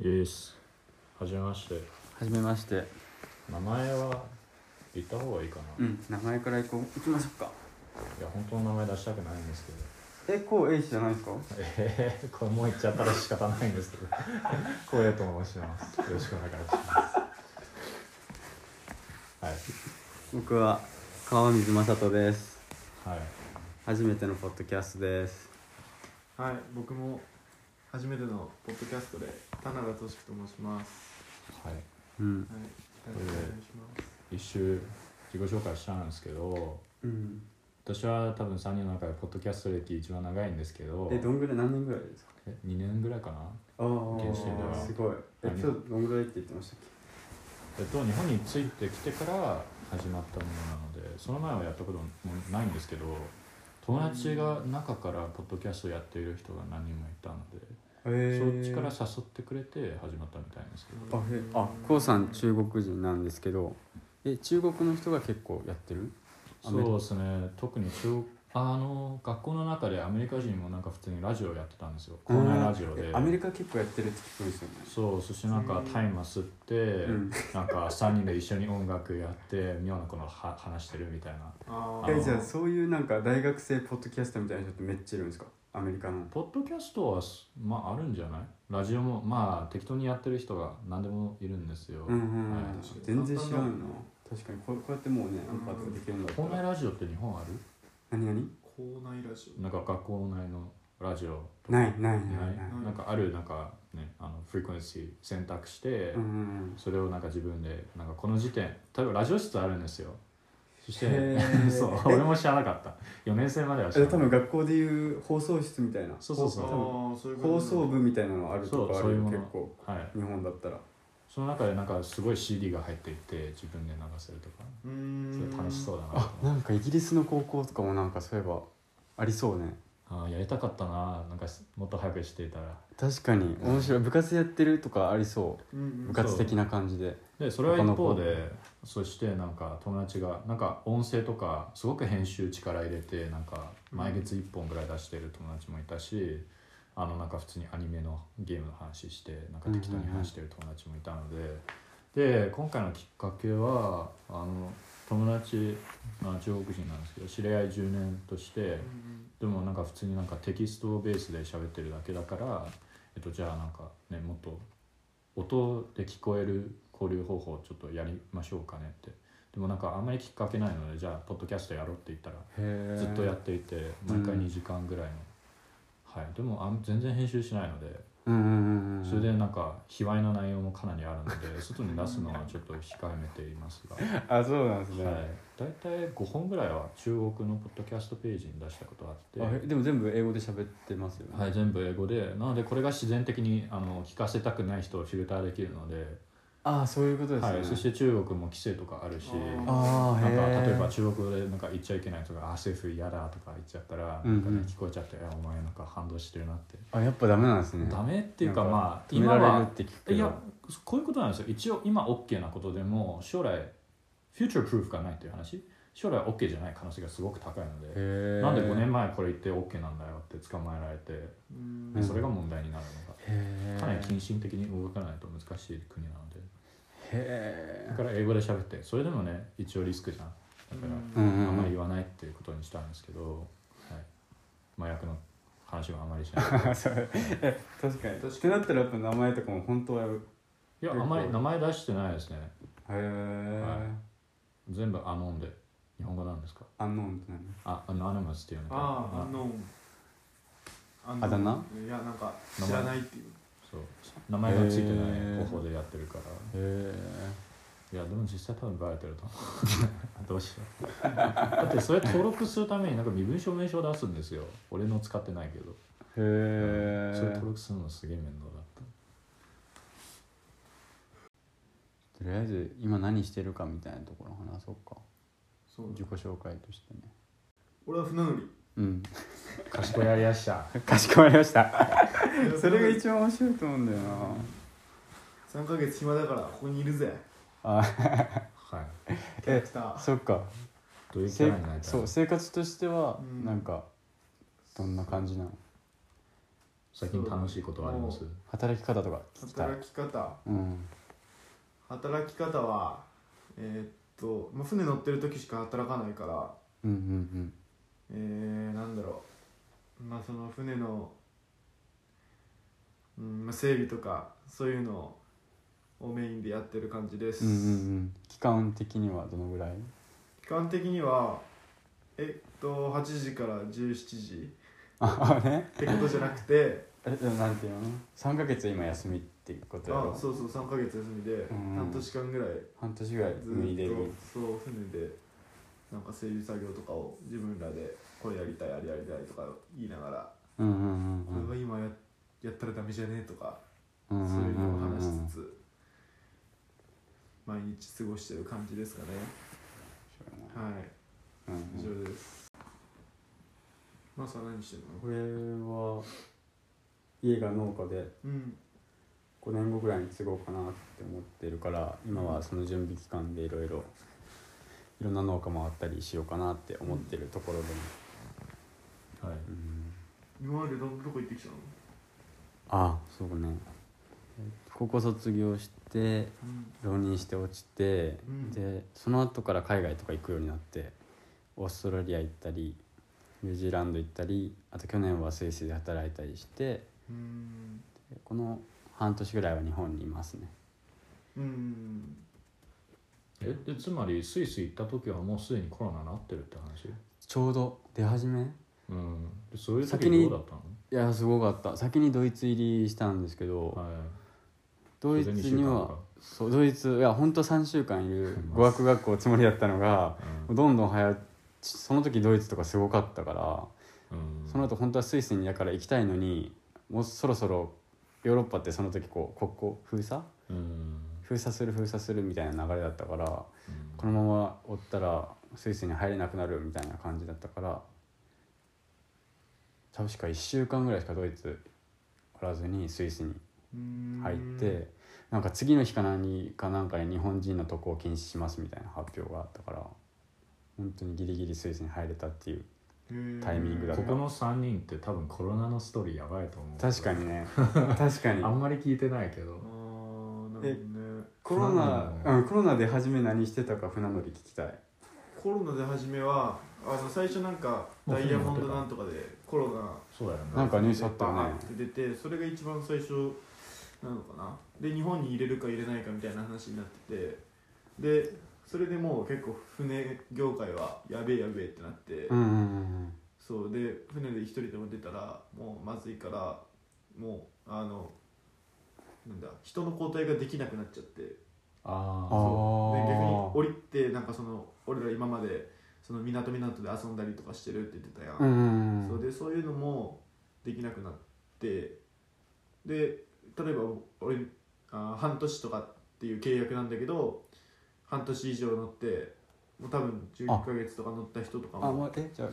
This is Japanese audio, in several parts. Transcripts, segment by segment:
イエスはじめまして。はじめまして。名前は言った方がいいかな、いうん名前からいこう。行きましょうか。や本当の名前出したくないんですけど。えこう A 氏じゃないですか？えー、これもう言っちゃったら仕方ないんですけど。光栄と申します。よろしくお願いします。はい。僕は川水正人です。はい。初めてのポッドキャストです。はい、僕も初めてのポッドキャストで田永俊樹と申します。はい。うん。はい、よろしくお願いします。一周自己紹介したんですけどうん私は多分3人の中でポッドキャスト歴一番長いんですけどえどんぐらい何年ぐらいですか？え2年ぐらいかな？ああ現時点ではすごい。エピソードどんぐらいって言ってましたっえっと、日本に着いてきてから始まったものなのでその前はやったこともないんですけど友達が中からポッドキャストやっている人が何人もいたので、そっちから誘ってくれて始まったみたいですけど。あへあこうさん中国人なんですけど。え中国の人が結構やってる？そうですね。特に中あの学校の中でアメリカ人もなんか普通にラジオやってたんですよ。校内ラジオで。えアメリカ結構やってるって聞くんですよね。そうそしてなんかタイマー吸って、うん。なんか3人で一緒に音楽やって妙なことは話してるみたいな。ああのえじゃあそういうなんか大学生ポッドキャストみたいな人ってめっちゃいるんですか？アメリカの。ポッドキャストはまああるんじゃない？ラジオもまあ適当にやってる人が何でもいるんですよ、うんうんうん、はい。全然知らんな確かにこうこうやってもうねアンパーとかできるんだ校内らラジオって日本ある？何何？校内ラジなんか学校内のラジオないないないない。ない？なんかあるなんかねあのフリクエンシー選択して、うんうん。それをなんか自分でなんかこの時点例えばラジオ室あるんですよそして そう俺も知らなかった。4年生までは知えらなかった。多分学校でいう放送室みたいなそうそうそう。放送部みたいなのあるとかあるよそうそういうもの。結構はい。日本だったら。その中でなんかすごい CD が入っていて自分で流せるとか。うーん。それ楽しそうだなとあなんかイギリスの高校とかもなんかそういえばありそうね。ああやりたかったな。なんかもっと早くしていたら確かに。面白い。部活やってるとかありそう。うんうん。部活的な感じで。でそれは一方でそしてなんか友達がなんか音声とかすごく編集力入れてなんか毎月1本ぐらい出してる友達もいたし、あのなんか普通にアニメのゲームの話してなんか適当に話してる友達もいたので、で今回のきっかけはあの友達、まあ、中国人なんですけど知り合い10年としてうん。でもなんか普通になんかテキストベースで喋ってるだけだから、えっと、じゃあなんかねもっと音で聞こえる交流方法をちょっとやりましょうかねって。でもなんかあんまりきっかけないのでじゃあポッドキャストやろうって言ったらずっとやっていて毎回2時間ぐらいの、はい。でもあん全然編集しないのでうんうんうんうんそれでなんか卑猥な内容もかなりあるので 外に出すのはちょっと控えめていますが、あそうなんですね、はい、大体5本ぐらいは中国のポッドキャストページに出したことがあって。でも全部英語で喋ってますよね、はい、全部英語で。なのでこれが自然的にあの聞かせたくない人をフィルターできるので、ああそういうことですね、はい、そして中国も規制とかあるしあなんかえ例えば中国語でなんか言っちゃいけないとか「あ政府嫌だ」とか言っちゃったら、うんうん。なんかね、聞こえちゃって「いやお前なんか反動してるな」って、あやっぱダメなんですね。ダメっていうかまあ止められる今はって聞くけど。いやこういうことなんですよ。一応今 OK なことでも将来フューチャープルーフがないっていう話。将来 OK じゃない可能性がすごく高いので、なんで5年前これ言って OK なんだよって捕まえられて、それが問題になるのが。へえかなり謹慎的に動かないと難しい国なのでへだから英語で喋ってそれでもね一応リスクじゃん。だから、あんまり言わないっていうことにしたんですけど、はい、麻薬の話はあまりしない。えそれえ確かに。確かになったらやっぱ名前とかも本当はへいやあまり名前出してないですね。え、全部アノンで。日本語なんですか？アンノーンって何？あアノニマスっていうのかああ、あの。あだ名？いや、なんか知らないっていう。そう名前がついてない方法でやってるから。へいやでも実際多分バレてると思う。どうしよう。だってそれ登録するためになんか身分証明書を出すんですよ。俺の使ってないけど。えへえそれ登録するのすげえ面倒だった。とりあえず今何してるかみたいなところ話そうか。そう自己紹介としてね。俺は船乗り。うん。賢いやりやした。かしこまりました。それが一番面白いと思うんだよな。三ヶ月暇だから、ここにいるぜ。あはい。キャラクター。そっか。どういうキせャラになりたいそう生活としてはうん。なんかどんな感じなの？最近楽しいことはあります？働き方とか聞きたい。働き方。うん。働き方はえーっと、まあ、船乗ってる時しか働かないから。うんうんえー、なんだろう。まあその船の、うんまあ、整備とかそういうのをメインでやってる感じです、うんうんうん。うん期間的にはどのぐらい？期間的にはえっと8時から17時。ああね。ってことじゃなくて。えでもなんていうの？3ヶ月今休みっていうことやろ？あそうそう3ヶ月休みでうん。半年間ぐらい。半年ぐらいずっとそう船でなんか整備作業とかを自分らでこれやりたいあれやりたいとか言いながら、うんうんうんこれは今ややったらダメじゃねとかうんうんそういうのを話しうんつつ毎日過ごしてる感じですかね。はい。うん以上です。マサ何してんの？これは家が農家でうん。5年後ぐらいに継ごうかなって思ってるから今はその準備期間でいろいろいろんな農家回ったりしようかなって思ってるところで、はい。うん。今までどどこ行ってきたの？あそうね。高校卒業してうん。浪人して落ちて、うん。でその後から海外とか行くようになってオーストラリア行ったりニュージーランド行ったりあと去年はスイスで働いたりしてうん。でこの半年ぐらいは日本にいますね。うんえでつまりスイス行った時はもうすでにコロナなってるって話？ちょうど出始め？うん。でそういう時先にどうだったの？いやすごかった。先にドイツ入りしたんですけど、はい。ドイツにはそうドイツいや本当3週間いる 語学学校つもりだったのがうん。どんどん早その時ドイツとかすごかったからうん。その後本当はスイスにだから行きたいのにもうそろそろヨーロッパってその時こう国交封鎖？うん封鎖する封鎖するみたいな流れだったからうん。このままおったらスイスに入れなくなるみたいな感じだったから確か1週間ぐらいしかドイツおらずにスイスにうん入ってなんか次の日か何かなんかに日本人の渡航禁止しますみたいな発表があったから本当にギリギリスイスに入れたっていうタイミングだった。ここの3人って多分コロナのストーリーやばいと思う。確かにね。確かに。あんまり聞いてないけど。あーなるほどねコロナ、船うん、コロナで初め何してたか船乗り聞きたい。コロナで初めはあの最初なんかダイヤモンドなんとかでコロナそうだよねなんかニュースあったよね。って出てそれが一番最初なのかな。で日本に入れるか入れないかみたいな話になっててでそれでもう結構船業界はやべえやべえってなって、うんうんうん。そうで船で一人でも出たらもうまずいからもうあのなんだ人の交代ができなくなっちゃって。ああーで逆に降りてなんかその俺ら今までその港港で遊んだりとかしてるって言ってたやん、うんうんうん。そうでそういうのもできなくなって。で例えば俺あ半年とかっていう契約なんだけど半年以上乗ってもう多分11ヶ月とか乗った人とかあももうえじゃあ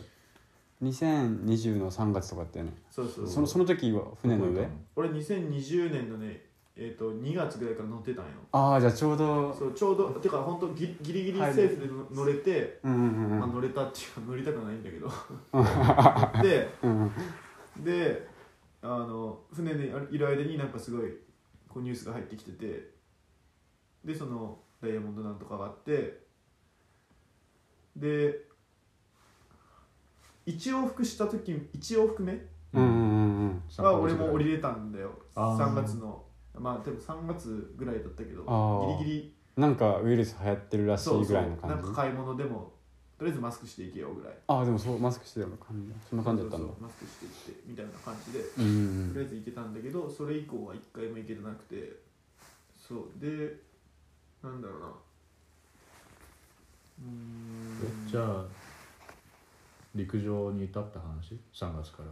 2020の3月とかってね。そうそうそのその時は船の上？俺2020年のねえー、と2月ぐらいから乗ってたんよ。ああじゃあちょうどそうちょうどてか本当ギリギリギリセーフでの乗れて、うんうんうん。まあ、乗れたっていうか乗りたくはないんだけど。でうんうん。であの船にいる間になんかすごいこうニュースが入ってきててでそのダイヤモンドなんとかがあってで1往復した時1往復目うんうんうんは俺も降りれたんだよ。あー。3月のまあでも3月ぐらいだったけどあー。ギリギリ。なんかウイルス流行ってるらしいぐそうらいの感じ？なんか買い物でもとりあえずマスクしていけよぐらい。ああでもそうマスクしてたの感じそんな感じだったんだ。そうそうマスクしていってみたいな感じでうん。うんとりあえず行けたんだけどそれ以降は一回も行けてなくて。そう。でなんだろうな。うーんえじゃあ陸上にいたって話？3月から。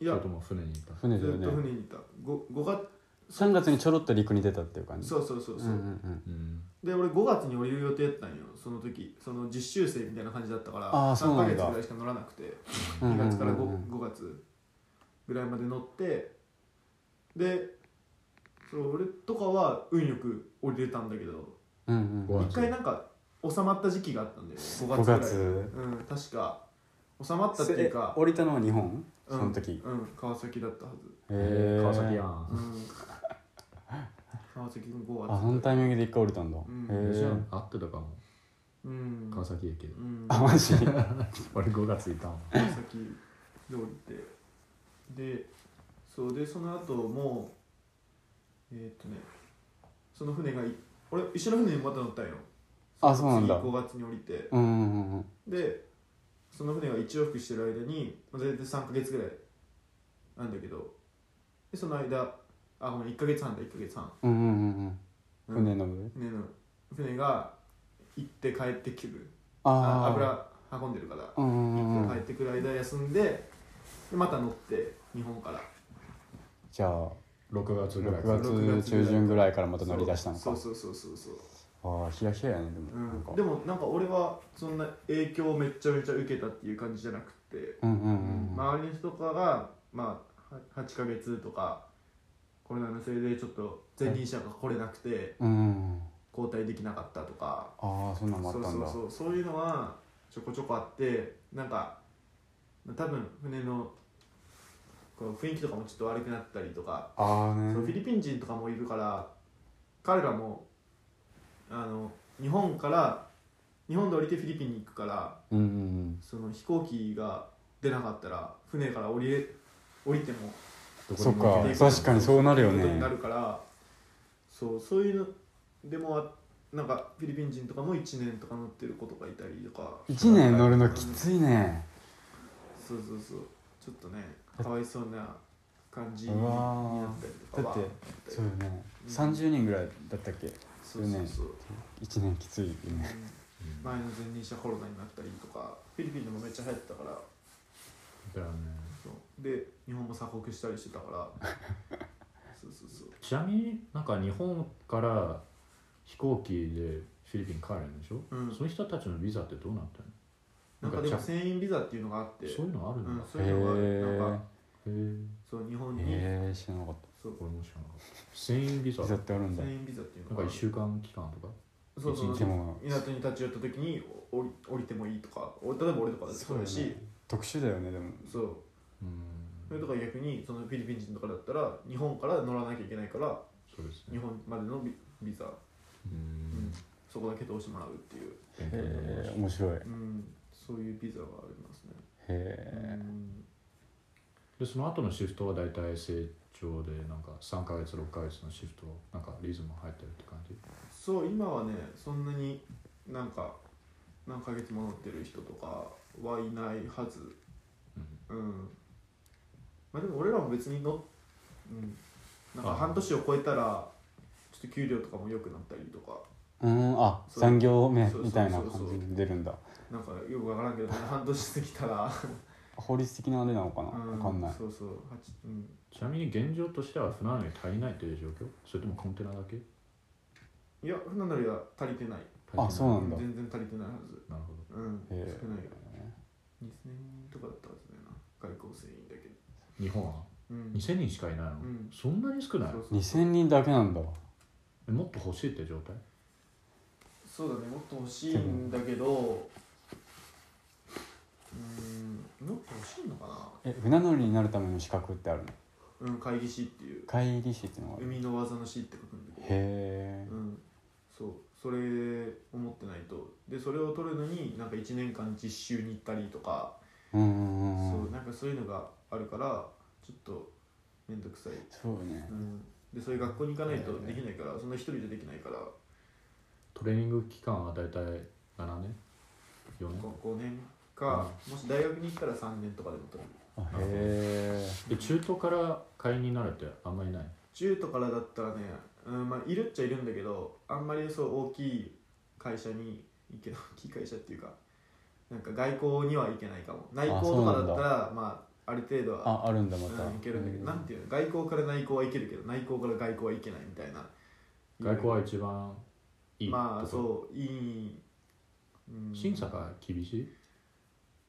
いや。とも船にいた？船ずっと船にいた。5, 5月3月にちょろっと陸に出たっていう感じ。そうそうそうそう、うんうんうん。で俺5月に降りる予定やったんよ。その時その実習生みたいな感じだったから3あーそうなんだ。ヶ月ぐらいしか乗らなくてうん2月から 5, うんうんうん。5月ぐらいまで乗ってでそう俺とかは運よく降りれたんだけどうんうん。5一回なんか収まった時期があったんだよね。5 5月ぐらい。月うん確か。収まったっていうかえ降りたのは日本？うんその時。うん川崎だったはず。へえ川崎やん。うん川崎の5月あそのタイミングで一回降りたんだ、ん。へじゃえあ合ってたかも。うん。川崎駅で。うんあマジ？俺5月いたもん。川崎で降りて。でそうでその後もえーっとねその船がい俺一緒の船にまた乗ったんよ。あそうなんだ。次5月に降りて。うんうんうんでその船が1往復してる間にまあ大体3ヶ月ぐらいなんだけど。でその間あごめん1ヶ月半だ1ヶ月半。うんうんうんうん。うん。船の上船の船が行って帰ってくる。あああ油運んでるから。うんうんうん帰ってくる間休んででまた乗って日本から。じゃあ6月ぐらい。6月中旬ぐらいからまた乗り出したのか。そうそうそうそうそう。ああヒヤヒヤやねでも、なんか。うん、でもなんか俺はそんな影響をめっちゃめちゃ受けたっていう感じじゃなくて、うんうんうん周りの人とかがまあは8ヶ月とかコロナのせいでちょっと前任者が来れなくてうん。うん交代できなかったとか。ああそんなのもあったんだ。そうそうそういうのはちょこちょこあってなんか多分船のこう雰囲気とかもちょっと悪くなったりとか。ああそうフィねリピン人とかもいるから彼らもあの日本から日本で降りてフィリピンに行くからうんうんその飛行機が出なかったら船から降りれ降りてもうんそっか。出ていく確かにそうなるよね。なるからそうそういうのでもあなんかフィリピン人とかも1年とか乗ってる子とかいたりとか。1年乗るのきついね。そうそうそう。ちょっとねかわいそうな感じにうなわったりとかは。だってそうよね。うん。30人ぐらいだったっけ？そうそうそう、1年きついよね。うん。前の前任者コロナになったりとかフィリピンでもめっちゃ流行ってたから。だよねで日本も鎖国したりしてたから。そうそうそう。ちなみになんか日本から飛行機でフィリピン帰るんでしょ、うん。その人たちのビザってどうなったの？なんかでも船員ビザっていうのがあって。そういうのあるんだ、うん、そういうのがある。へなんかへえそう日本に、へえ知らなかっそう。俺も知らなかった。船員ビザたビザってあるんだ。船員ビザっていうなんかのが1週間期間とか？そうそうそう。港に立ち寄った時にお降り降りてもいいとかお例えば俺とかだってそうだし。そうよね。特殊だよねでも。そう。うんそれとか逆にそのフィリピン人とかだったら日本から乗らなきゃいけないからそうですね。日本までのビビザ、ううん。ん、そこだけ通してもらうっていう、へえ面白い。へうん、そういうビザがありますね、えうん。でその後のシフトは大体成長でなんか3ヶ月6ヶ月のシフトなんかリズム入ってるって感じ？そう今はねそんなになんか何ヶ月も乗ってる人とかはいないはず。うんまあでも俺らも別にのうん。なんかあ半年を超えたらちょっと給料とかも良くなったりとか。うんあそう。産業名そうそうみたいな感じで出るんだ。なんかよくわからんけど半年過ぎたら。法律的なあれなのかな？うんわかんない。そうそう。うん。ちなみに現状としては船乗り足りないという状況？それともコンテナだけ？いや船乗りは足りてない。あそうなんだ。全然足りてないはず。なるほど。うん少へない。え2000人とかだったはずだよな。外交船員だけど日本は？うん。2000人しかいないの、うん。そんなに少ない？そうそう2000人だけなんだ。えもっと欲しいって状態？そうだね。もっと欲しいんだけどうんもっと欲しいのかえ船乗りになるための資格ってあるの？なうん会議士っていう。会議士っていうのがある。へ海の技の師って書くんだけど。え。うん。そう。それを持ってないと。でそれを取るのになんか1年間実習に行ったりとか、うんうんうんそううんなんかそういうのがあるからちょっと面倒くさい、そうね。うん、でそういう学校に行かないとできないから、そんな一人じゃできないから。トレーニング期間は大体7年？4年5年か、もし大学に行ったら3年とかでも取る。あへえで中途から会員になるってあんまりない？中途からだったらね、うんまあ、いるっちゃいるんだけどあんまりそう大きい会社に行け大きい会社っていうかなんか外交には行けないかも。内向とかだったらまあある程度はああるんだまた。うん、いけるんだけど、なんていうの？外交から内向はいけるけど内向から外交はいけないみたいな。外交は一番いいまあそういい、うん。審査が厳しい？っ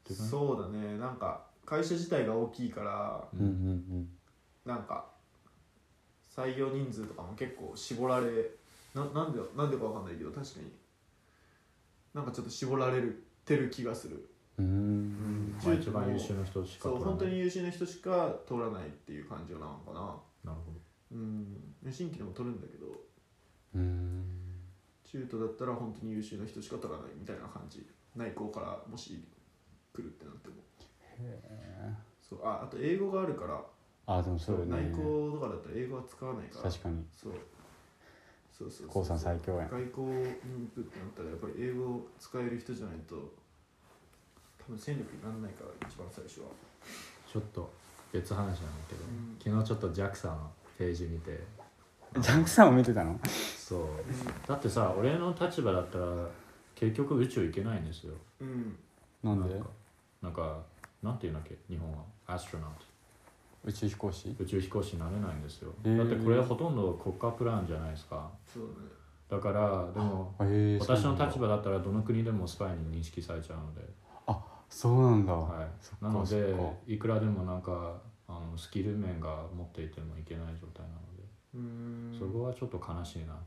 て感じ？そうだね。なんか会社自体が大きいからうんうん。なんか採用人数とかも結構絞られななんでなんでかわかんないけど確かに。なんかちょっと絞られるてる気がするうーん。まあ、一番優秀な人しかそう取らない。本当に優秀な人しか取らないっていう感じなのかな。なるほうん。新規でも取るんだけどうーん。中途だったら本当に優秀な人しか取らないみたいな感じ。内向からもし来るってなっても。そう。ああと英語があるから。あでもそうよね。内向とかだったら英語は使わないから。確かに。そう。そうそうそうコウさん最強やん。外交に行くってなったらやっぱり英語を使える人じゃないと多分戦力にならないから一番最初は。どちょっと別話なんだけど、うん。昨日ちょっと JAXA のページ見て。ジャンクさんを見てたの？そう。だってさ俺の立場だったら結局宇宙行けないんですよ。うん。なんで？かなんかなんていうんだっけ？日本は。アストロナウト宇宙飛行士？宇宙飛行士になれないんですよ、へー。だってこれほとんど国家プランじゃないですか。そうだね。だからでも私の立場場だったらどの国でもスパイに認識されちゃうので、そうなんだ、はい、なのでいくらでもなんかあのスキル面が持っていてもいけない状態なので、うーん。そこはちょっと悲しいな。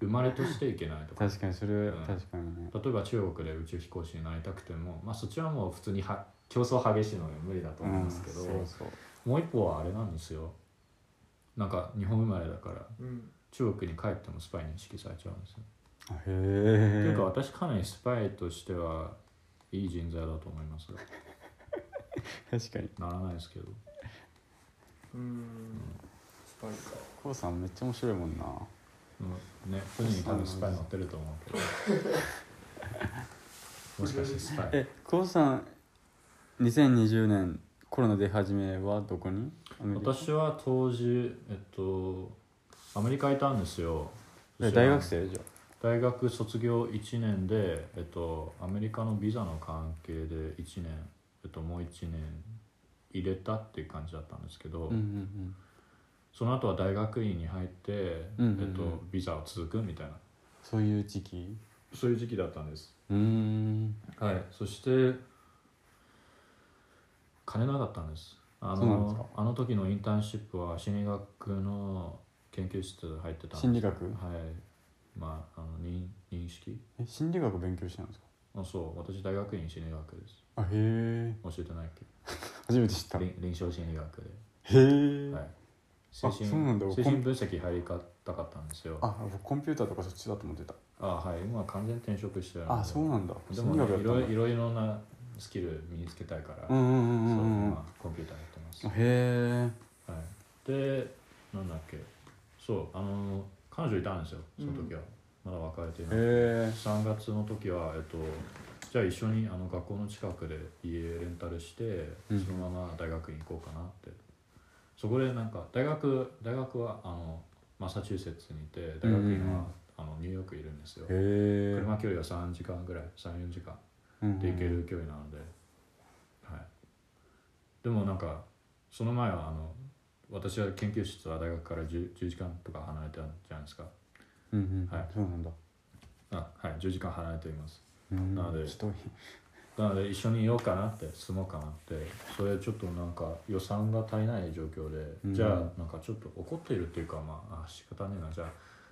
生まれとしていけないとか。確かにそれ、うん。確かにね。例えば中国で宇宙飛行士になりたくても、まあ、そっちはもう普通には競争激しいので無理だと思いますけど、うん、そうそう。もう一方はあれなんですよ。なんか日本生まれだからうん。中国に帰ってもスパイに意識されちゃうんですよ、あへといえうか私かなりスパイとしてはいい人材だと思いますが 確かに。ならないですけど。うーん。スパイかコウさんめっちゃ面白いもんな。うん。ね船に多分スパイ乗ってると思うけど。もしかしてスパイ。えコウさん2020年コロナ出始めはどこに？私は当時えっとアメリカいたんですよ。え大学生？じゃ大学卒業1年で、えっと、アメリカのビザの関係で1年、えっと、もう1年入れたっていう感じだったんですけど、うんうんその後は大学院に入って、うんうんうん。えっと、ビザを続くみたいな。そういう時期？そういう時期だったんです。うーん。はい。そして金なかったんです。あのあの時のインターンシップは心理学の研究室入ってたんです。心理学？はいまああの認認識？え心理学勉強してたんですか？あそう。私大学院心理学です。あへえ。教えてないっ 初めて知った。へけ臨臨床心理学で、え、はい、精神そうなんだ。精神分析入りたかったんですよ。あ僕コンピューターとかそっちだと思ってた。あはい。今は完全に転職してるあそうなんだ。でも、ね、いろいろいろなスキル身につけたいから、うんうんうんそううん。うんまあ、コンピューターやってます、へえ。はい、でなんだっけ。そうあの彼女いたんですよその時は、まだ別れていない、へえ3月の時はえっとじゃあ一緒にあの学校の近くで家レンタルして、うん。そのまま大学に行こうかなって。そこでなんか大学大学はあのマサチューセッツにいて大学院は、あのニューヨークいるんですよ。車距離は3時間ぐらい34時間で行ける距離なので、はい。でもなんかその前はあの私は研究室は大学から 10, 10時間とか離れてたじゃないですか。うんうん。はい。そうなんだ。あはい。10時間離れています。うん。なので人なので一緒にいようかなって住もうかなって。それちょっとなんか予算が足りない状況で、うん。じゃあなんかちょっと怒っているっていうかまああ仕方ねえな。じゃあ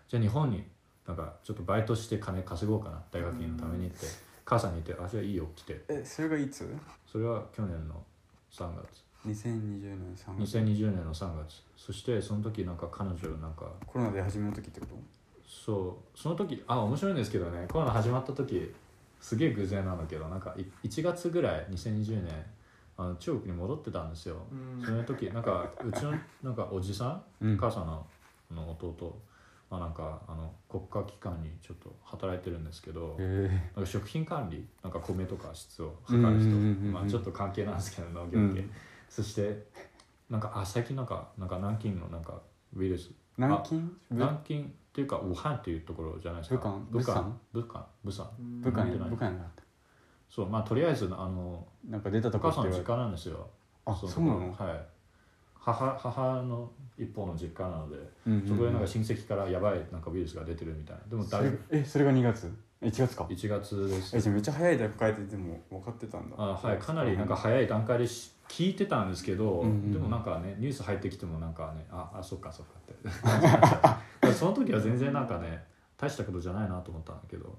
じゃあ日本になんかちょっとバイトして金稼ごうかな。大学院のためにって、母さんに言って「あじゃあいいよ来て。えそれがいつ」それは去年の3月2020年3月。2020年の3月。そしてその時なんか彼女なんかコロナで始めの時ってこと？そう。その時あ面白いんですけどね。コロナ始まった時すげえ偶然なんだけどなんかい1月ぐらい2020年あの中国に戻ってたんですよ、うん。その時なんかうちのなんかおじさん、うん。母さんのあの弟まあなんかあの国家機関にちょっと働いてるんですけど、へなんか食品管理なんか米とか質を測る人、まあ、ちょっと関係なんですけど農業系、うんそしてなんかあ最近なんかなんか南京のなんかウイルス。え南京？ぶ？南京っていうか武漢っていうところじゃないですか。武漢？武漢。武漢？うん武漢。になんてない。武漢になった。そうまあとりあえずあのなんか出たとおこって言われて。母さんの実家なんですよ。あのそうなの？はい。母母の一方の実家なので、うんうんうん。そこでなんか親戚からやばいなんかウイルスが出てるみたいな。でも大学えそれが2月？1月か。1月です。えじゃあめっちゃ早い段階ででも分かってたんだ。あはいかなりなんか早い段階でし聞いてたんですけど、うんうん。でもなんかねニュース入ってきてもなんかねああそっかそっかって。その時は全然なんかね大したことじゃないなと思ったんだけど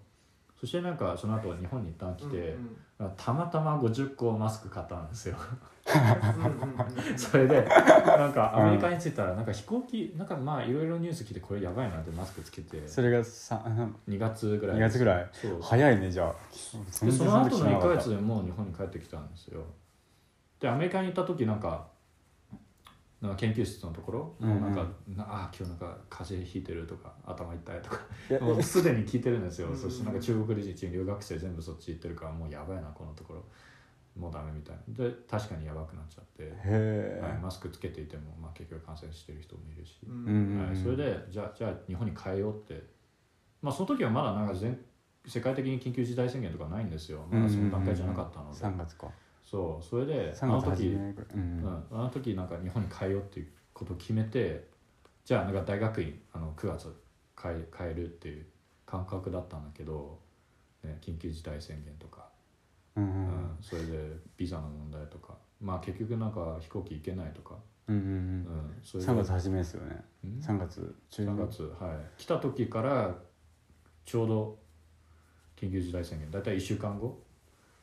そしてなんかその後日本に一旦来て、うんたまたま50個マスク買ったんですよ。うんうんうんうん。それでなんかアメリカに着いたらなんか飛行機なんかまあいろいろニュース来てこれやばいなってマスクつけてそれがさ2月ぐらい2月ぐらい？そう。早いねじゃあ。でその後の1ヶ月ででもう日本に帰ってきたんですよ。でアメリカに行った時なんかなんか研究室のところ、うんうん。なんかなあ今日なんか風邪ひいてるとか頭痛いとか。もうすでに聞いてるんですよ、うん。うんそしてなんか中国人留学生全部そっち行ってるからもうやばいなこのところ。もうダメみたいな。で確かにやばくなっちゃって、へはい、えマスクつけていても、まあ、結局感染してる人もいるし、うん。うんうんはい、それでじゃあじゃあ日本に変えようって。まあその時はまだなんか全世界的に緊急事態宣言とかないんですよ。まだその段階じゃなかったので、3月かそうそれであ3の時、うん。うん、あの時なんか日本に変えようっていうことを決めてじゃあなんか大学院あの9月変え変えるっていう感覚だったんだけど、ね、緊急事態宣言とか、うんううん。んそれでビザの問題とか。まあ結局なんか飛行機行けないとか、うんうんううん。ん、それで。3月初めですよね。うん？3月中3月はい。来た時からちょうど緊急事態宣言大体1週間後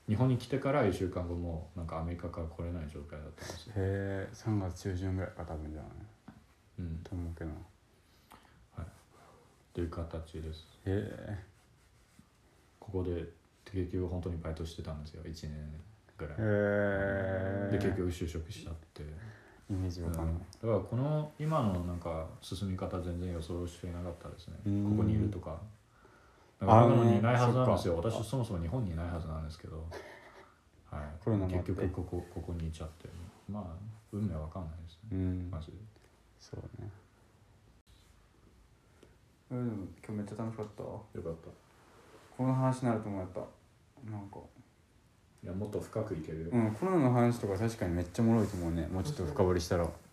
日本に来てから1週間後もなんかアメリカから来れない状態だったんですよ、へえ3月中旬ぐらいか多分じゃあね。うん、と思うけど。とい。う形です。へえここで結局本当にバイトしてたんですよ。1年ぐらい。へえで結局就職しちゃって、イメージわかんない。だからこの今のなんか進み方全然予想していなかったですね。うん。ここにいるとか長野にいないはずなんですよ。私そもそも日本にいないはずなんですけど、はい、コロナ結局ここここにいちゃって。まあ運命わかんないですね。うん。マジで。そうね。うん今日めっちゃ楽しかった？よかった。この話になると思った。なんか。いやもっと深くいけるよ、うんコロナの話とか確かにめっちゃおもろいと思うね。もうちょっと深掘りしたら。確か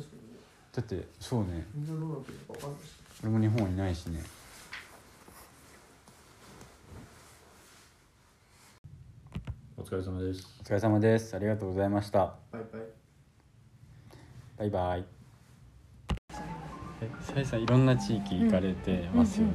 に。ねだってそうね。みんなどうなってるのか分かんないし。俺も日本いないしね疲れ様です。お疲れ様です。ありがとうございました。バイバイ。バイバイ。えさやさんいろんな地域行かれてますよね、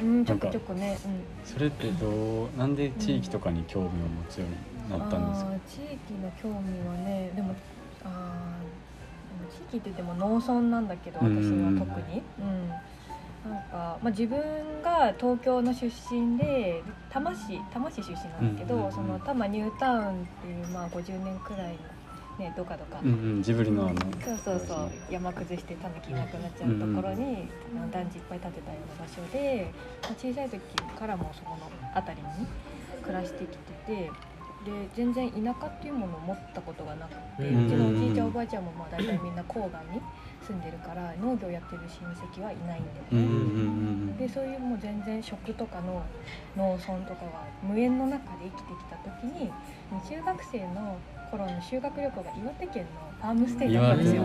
うん、ちょこちょこね、それってどうなんで地域とかに興味を持つよううん、になったんですか？地域の興味はね、でも、あーでも地域って言っても農村なんだけど、私うんは特に。うん。なんか、まあ、自分が東京の出身で多摩市多摩市出身なんだけど、うんうんうんその多摩ニュータウンっていう、まあ、50年くらいの、ね、どかどか、うんうんジブリのあのそうそうそう山崩してタヌキいなくなっちゃうところに、あの団地いっぱい建てたような場所で、まあ小さい時からもそこの辺りに暮らしてきててで全然田舎っていうものを持ったことがなくて、うん。うちのおじいちゃんおばあちゃんもまあ大体みんな郊外に住んでるから農業やってる親戚はいないんだよね。うんうんうんでそういうもう全然食とかの農村とかは無縁の中で生きてきた時に中学生の頃の修学旅行が岩手県のファームステイだったんですよ。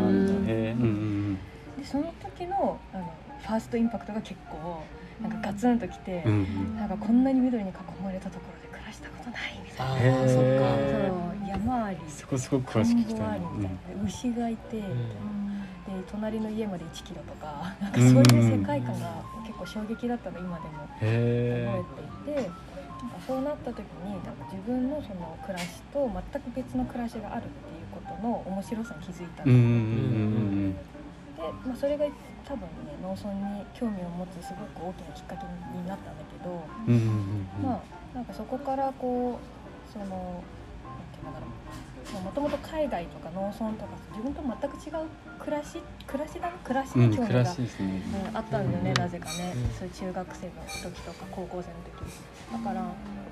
でその時のあのファーストインパクトが結構なんかガツンときて、うんうん。なんかこんなに緑に囲まれたところで暮らしたことないみたいな。あそっそう山あり。そこすごく詳田んしく聞きたい牛がいて、んで隣の家まで1キロとか なんかそういう世界観が結構衝撃だったの今でもへ覚えていて。なんかそうなった時になんか自分のその暮らしと全く別の暮らしがあるっていうことの面白さに気づいたで、まあ、それが多分ね農村に興味を持つすごく大きなきっかけになったんだけど、まあなんかそこからこうそのなんていうんだろうもともと海外とか農村とか自分と全く違う暮らし暮らしだな？暮らしに興味が、しですね。うんあったんだよね、うんなぜかね、うんそういう中学生の時とか高校生の時。だから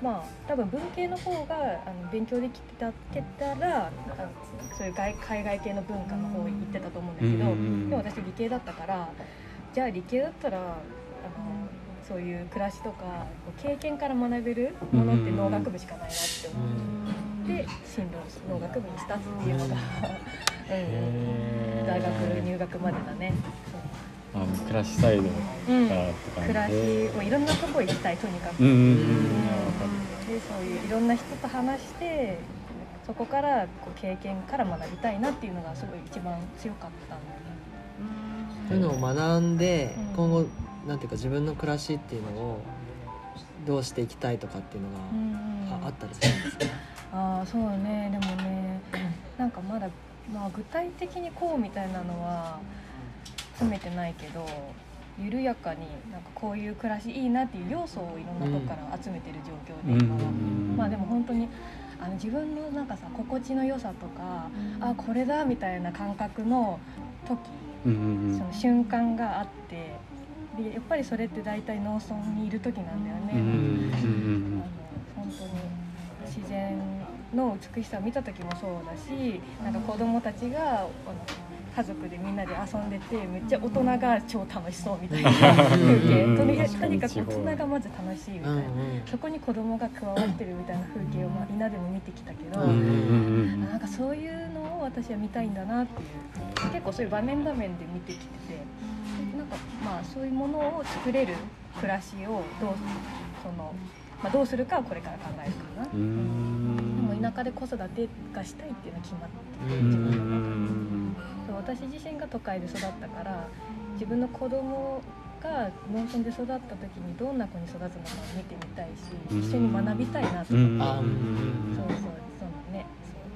まあ多分文系の方があの勉強できてたけたらあそういう外海外系の文化の方に行ってたと思うんだけど、うんうんうん。でも私理系だったからじゃあ理系だったらあのそういう暮らしとか経験から学べるものって農学部しかないなって思って進路を農学部にしたっていうのが、うん、大学入学までだね。あの暮らしサイドかうんらって感じ暮らしでもういろんなとこ行きたいとにかく、うんうんうん。うん。でそういういろんな人と話してそこからこう経験から学びたいなっていうのがすごい一番強かったんだよね。そういうのを学んで、うん。今後なんていうか自分の暮らしっていうのをどうしていきたいとかっていうのがああったりするんですか？ああそうね。でもねなんかまだ、まあ、具体的にこうみたいなのは詰めてないけど緩やかになんかこういう暮らしいいなっていう要素をいろんなとこから集めてる状況で今は、まあでも本当にあの自分のなんかさ心地の良さとか、あこれだみたいな感覚の時その瞬間があってでやっぱりそれって大体農村にいる時なんだよね。あの本当に自然の美しさを見た時もそうだしなんか子供たちが家族でみんなで遊んでてめっちゃ大人が超楽しそうみたいな風景。とにかく大人がまず楽しいみたいな、そこに子供が加わってるみたいな風景を、まあ、稲でも見てきたけど、なんかそういうのを私は見たいんだなっていう。結構そういう場面場面で見てきてて。なんかまあそういうものを作れる暮らしをどうその、まあ、どうするかはこれから考えるかな。でも田舎で子育てがしたいっていうのは決まっててうん自分の中でうんそう私自身が都会で育ったから自分の子供が農村で育った時にどんな子に育つのかを見てみたいし一緒に学びたいなと。思って、あそうそうそのね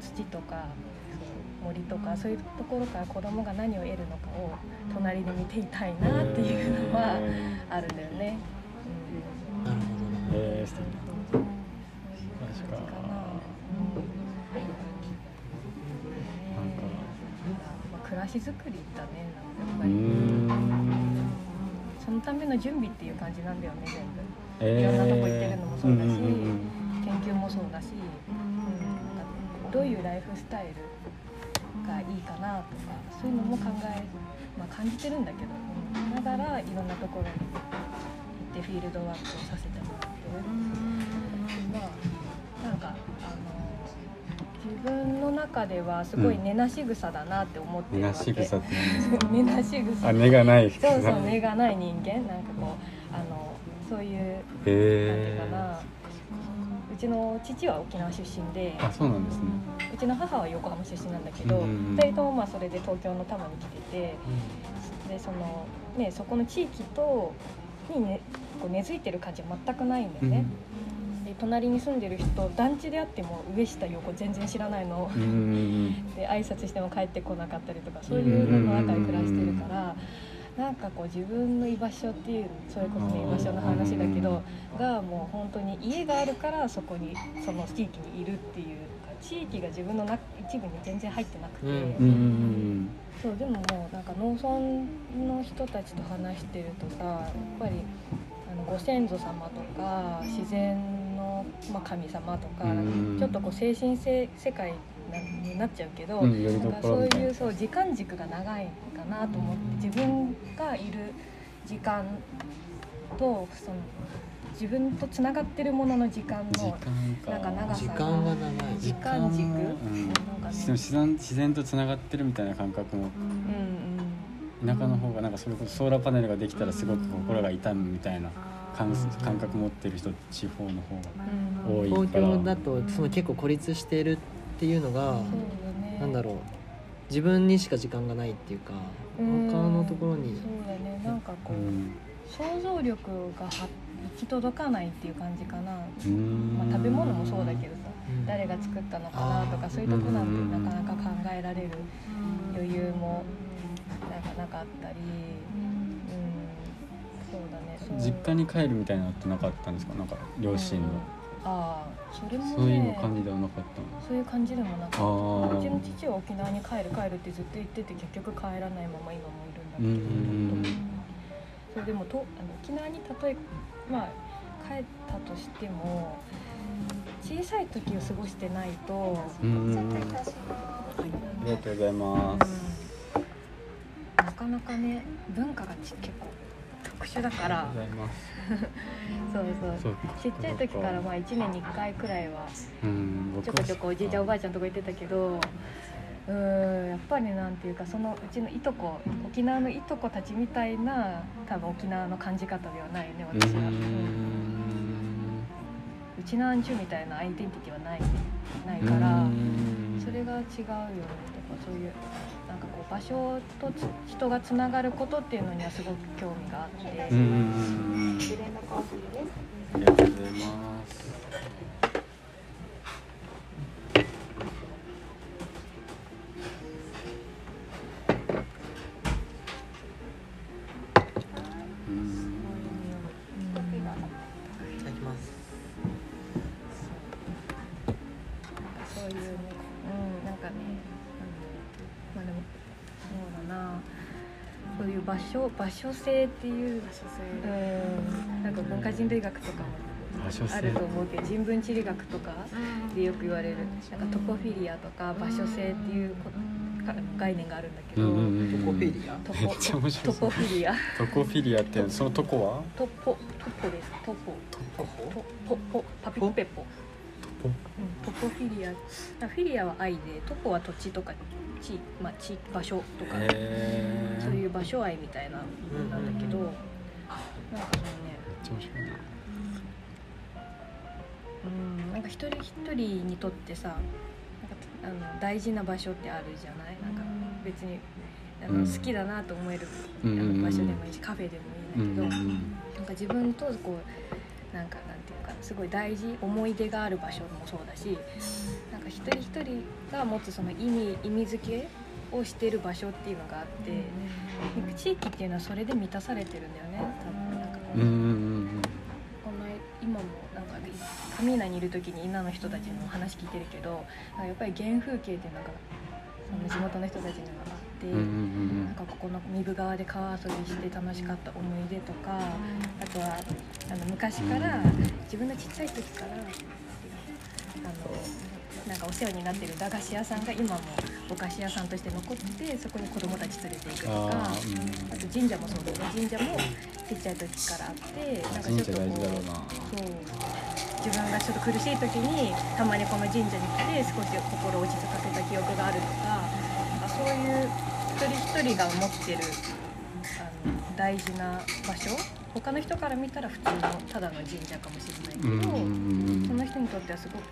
そう土とかそう森とかそういうところから子供が何を得るのかを隣で見ていたいなっていうのはあるんだよね。うん。なるほど。なえー素敵確かかな。ん。か、暮らしづくりだねなん。かやっぱり、そのための準備っていう感じなん。だよね全部いろん。なとこ行ってるのもそうだしん。ん。ん。研究もそうだし、うん、なん。かどういうライフスタイルがいいかなとかそういうのも考え、まあ、感じてるん。だけど、うん、ながらいろん。なところに行ってフィールドワークをさせてもらってる、まあなん。かあの自分の中ではすごい根なし草だなって思って根なるわけ、し草って何ですか根なし草あ根がないそうそう根がない人間なん。かこうあのそういうなん。ていうへかなうちの父は沖縄出身であそうなん。ですねうちの母は横浜出身なん。だけど、うん。うん。うん。2人ともまあそれで東京の多摩に来ててでその、ね、そこの地域とに、ね、こう根付いてる感じは全くないんだよね。で隣に住んでる人団地であっても上下横全然知らないの。うんうん で挨拶しても帰ってこなかったりとかそういうのの中で暮らしてるからなんかこう自分の居場所っていうそれこそね居場所の話だけどがもう本当に家があるからそこにその地域にいるっていうか地域が自分のな一部に全然入ってなくて、うんうんうんそうでももうなんか農村の人たちと話してるとさやっぱりご先祖様とか自然の、まあ、神様とか、うん。ちょっとこう精神性世界になっちゃうけど、うんな。んかそういうそう時間軸が長いかなと思って自分がいる時間とその自分とつながってるものの時間時のなんか長さ時間が長い。時間軸、うんなんかね自然自然とつながってるみたいな感覚もうん。田舎の方がなんかそれこそソーラーパネルができたらすごく心が痛むみたいな感感覚持ってる人地方の方が多いから。東京だとその結構孤立してるっていうのがね。なんだろう。自分にしか時間がないっていうかうん。他のところに。そうだね。なんかこう、うん。想像力がは行き届かないっていう感じかな、うん。まあ、食べ物もそうだけどさうん。誰が作ったのかなとかそういうとこなんてなかなか考えられる余裕もなんかなかったり実家に帰るみたいなのってなかったんですか？なんか両親の、ああそれもねそういうの感じではなかったの？そういう感じでもなかった。うちの父は沖縄に帰る帰るってずっと言ってて結局帰らないまま今もいるうんんだけど、うん。そうでもとあの沖縄に例えまあ帰ったとしても小さい時を過ごしてないと、うんありがとうございます。なかなかね文化がち結構特殊だから。そうそう。ちっちゃい時からまあ1年に1回くらいはちょこちょこおじいちゃんおばあちゃんとこ行ってたけどうーんやっぱりなんていうかそのうちのいとこ沖縄のいとこたちみたいな多分沖縄の感じ方ではないねう私は、うちなん。ちゅうみたいなアイデンティティはないないからうん。それが違うよねとかそういうなんかこう場所と人がつながることっていうのにはすごく興味があって、うんうんうん。ありがとうございます。所場所性っていううん。なんか文化人類学とかも場所性あると思うけど人文地理学とかでよく言われる。なんかトポフィリアとか場所性っていうこか概念があるんだけど、うんうんうんトコペリア。トめっちゃ面白トそうポフィリア。トコフィリアってそのトコは？トポトポです。トポ。トコポポポ。パピプペポ。ポ？うん。トポフィリア。あフィリアは愛でトポは土地とか地,、まあ、地場所とか、そういう場所愛みたいな部分なんだけど、なんかそのねうんなんか一人一人にとってさなんかあの大事な場所ってあるじゃない？なんか別にあの、うん。好きだなと思える、場所でもいいしカフェでもいいんだけど、うんうん。なんか自分とこうなんかすごい大事思い出がある場所もそうだしなんか一人一人が持つその意味意味付けをしている場所っていうのがあって、地域っていうのはそれで満たされてるんだよね多分。なんかこの,、今もなんかカミーナにいる時に稲の人たちの話聞いてるけどやっぱり原風景っていうのがその地元の人たちにはて。うんうんうんなんかここの三部川で川遊びして楽しかった思い出とか、あとはあの昔から自分のちっちゃい時からあのなんかお世話になってる駄菓子屋さんが今もお菓子屋さんとして残っててそこに子供たち連れて行くとかああーと神社もそうだよね神社もちっちゃい時からあってなんかちょっとこうそう。自分がちょっと苦しい時にたまにこの神社に来て少し心を落ち着かせた記憶があるとかなんかそういう一人一人が持ってるあの大事な場所他の人から見たら普通のただの神社かもしれないけど、うんうんうんその人にとってはすごく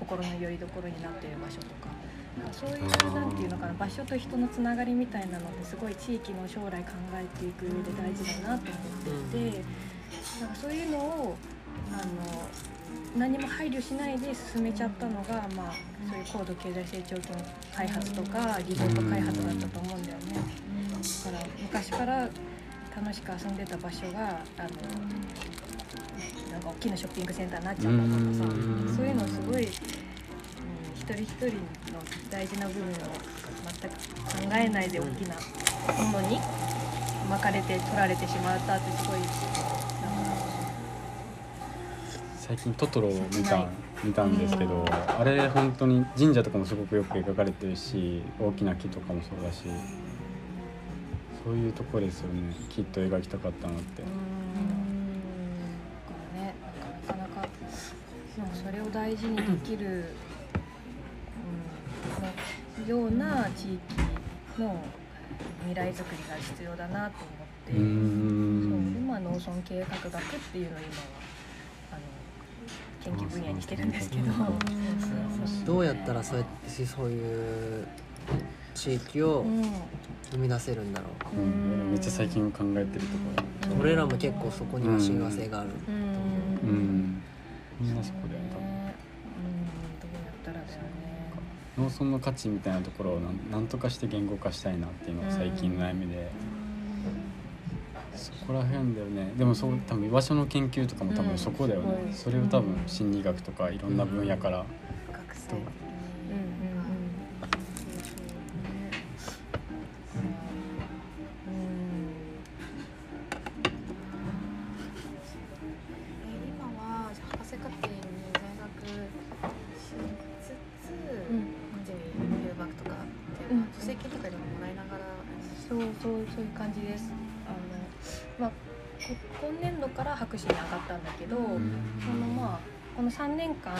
心の拠り所になっている場所とか。なんかそういうなんていうのかな場所と人のつながりみたいなのってすごい地域の将来考えていく上で大事だなと思っていて、なんかそういうのをあの何も配慮しないで進めちゃったのが、まあ、そういう高度経済成長期の開発とかリゾート開発だったと思うんだよね。だから昔から楽しく遊んでた場所があのなんか大きなショッピングセンターになっちゃったとかさうんそういうのすごい、うん、一人一人の大事な部分を全く考えないで大きなものに巻かれて取られてしまったってすごい最近トトロを見た見たんですけどあれ本当に神社とかもすごくよく描かれてるし大きな木とかもそうだしそういうところですよね。きっと描きたかったのって。うーん。だからねなかなかそれを大事にできる、うん、ような地域の未来づくりが必要だなと思って、そうん。でんまあ農村経営学学っていうのを今は研究分野にしてるんですけど、ど。うやったらそうやってそういう地域をうん生み出せるんだろううん。めっちゃ最近考えてるところ俺らも結構そこには親和性がある。うん。うん。みんなそこでねうん。どうやったらだよね。農村の価値みたいなところをなんとかして言語化したいなっていうのが最近の悩みで、そこら辺だよね。でもそう多分居場所の研究とかも多分そこだよね、うん。それを多分心理学とかいろんな分野から、学生と。うん。うん。うん。そうそうね今はじゃあ博士課程に在学しつつ、うん。こっちに留学とかっていうのは助成金とかでももらいながらそうそうそういう感じです今年度から博士に上がったんだけど、そのまあこの3年間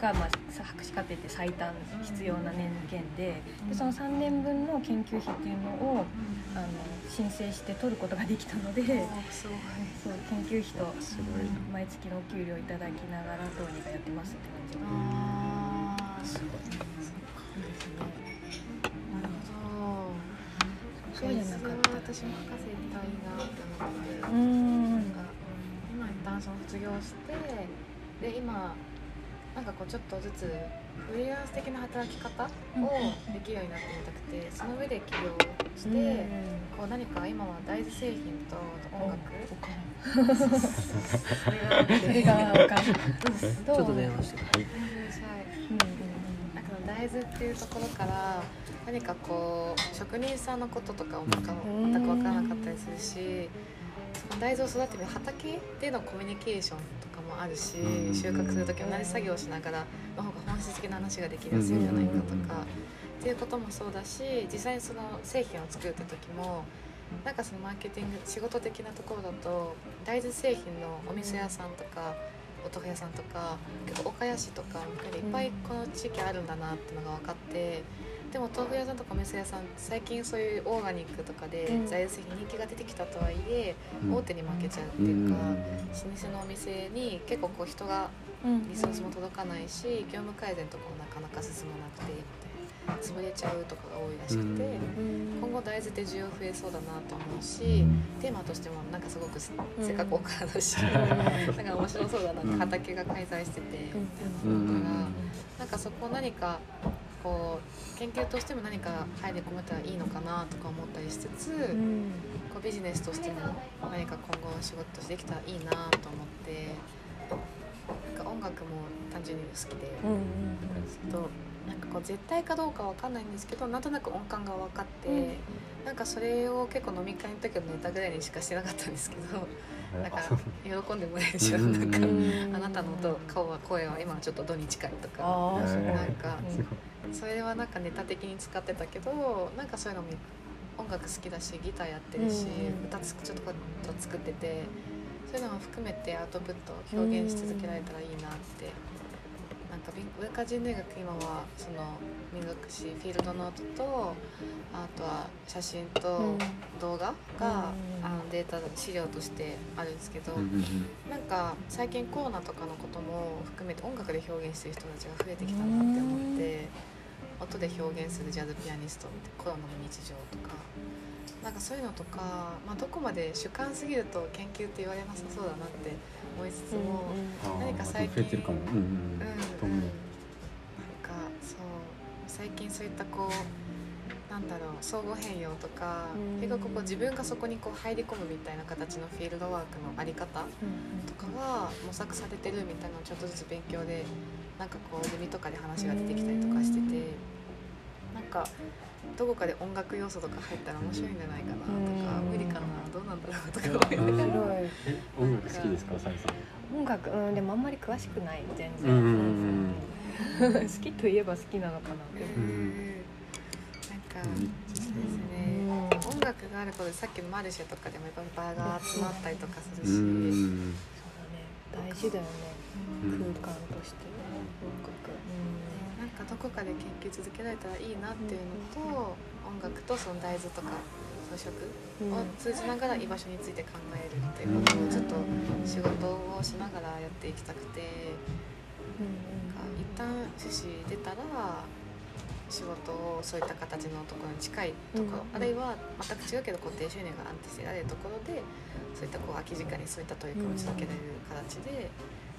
が、まあ、さ博士課程って最短必要な年限ででその3年分の研究費っていうのをあの申請して取ることができたのでそう研究費と毎月のお給料いただきながらどうにかやってますって感じ。あー。すごい。ですね。なるほど。そうじゃなかった。ら私も博士行ったいなって思って、うん。なん。か今一旦その卒業してで今なん。かこうちょっとずつフリーランス的な働き方をできるようになってみたくてその上で起業して、こう何か今は大豆製品と音楽それがそれが分かるちょっと電話してはいなん。か大豆っていうところから何かこう職人さんのこととかも全く分からなかったりするしその大豆を育てる畑でのコミュニケーションとかもあるしうん。収穫する時も同じ作業をしながらの方が本質的な話ができるやすいんじゃないかとかっていうこともそうだし実際にその製品を作るって時もなんかそのマーケティング仕事的なところだと大豆製品のお店屋さんとかお豆腐屋さんとか結構岡谷市とかいっぱいこの地域あるんだなっていうのが分かってでも豆腐屋さんとかお店屋さん最近そういうオーガニックとかでうん。大豆製品人気が出てきたとはいえうん。大手に負けちゃうってうんいうか老舗のお店に結構こう人がリソースも届かないし業務改善とかもなかなか進まなくて潰れちゃうとかが多いらしくて今後大豆って需要増えそうだなと思うしテーマとしてもなんかすごくせっかく岡だし なんか面白そうだなって畑が開催しててうん。うん。うん。からなんかそこを何かこう研究としても何か入り込めたらいいのかなとか思ったりしつつこうビジネスとしても何か今後仕事としてできたらいいなと思ってなんか音楽も単純に好きで。となんかこう絶対かどうかわかんないんですけどなんとなく音感が分かって、なんかそれを結構飲み会の時のネタぐらいにしかしてなかったんですけどなんか喜んでもらえるしうんなんかうん。あなたの音顔は声は今はちょっと度に近いとか。なんかうん。それはなんかネタ的に使ってたけどなんかそういうのも音楽好きだしギターやってるし、うん歌つちょっとこっと作っててそういうのも含めてアウトプット表現し続けられたらいいなって。なんか文文化人類学今はその民族史フィールドノートとあとは写真と動画が、うん。あのデータ資料としてあるんですけど、なんか最近コロナとかのことも含めて音楽で表現してる人たちが増えてきたなって思って音で表現するジャズピアニストってコロナの日常とかなんかそういうのとか、まあ、どこまで主観すぎると研究って言われなさそうだなって思いつつも、あー何か最近増えてるかも。うんうん。うんうん。と思う。なんかそう最近そういったこうなんだろう相互変容とか、うん。結構ここ自分がそこにこう入り込むみたいな形のフィールドワークのあり方とかが模索されてるみたいなのをちょっとずつ勉強でなんかこうゼミとかで話が出てきたりとかしててなんかどこかで音楽要素とか入ったら面白いんじゃないかなとかうん。無理かなどうなんだろうとか思いながら。音楽好きですかさゆさん。音楽うんでもあんまり詳しくない全うんうん。うん然好きといえば好きなのかなって。うん。なんかうんそうですね。音楽があることでさっきのマルシェとかでもやっぱり場が集まったりとかするうし、ん。そうだね。大事だよね。うん。空間として音楽なんかどこかで研究続けられたらいいなっていうのと、音楽とその大豆とか装飾うん。を通じながら居場所について考えるっていうことをずっと仕事をしながらやっていきたくてなんか一旦趣旨出たら仕事をそういった形のところに近いところ、うんあるいは全く違うけど固定収入が安定してられるところでそういったこう空き時間にそういった取り組みを続けられる形で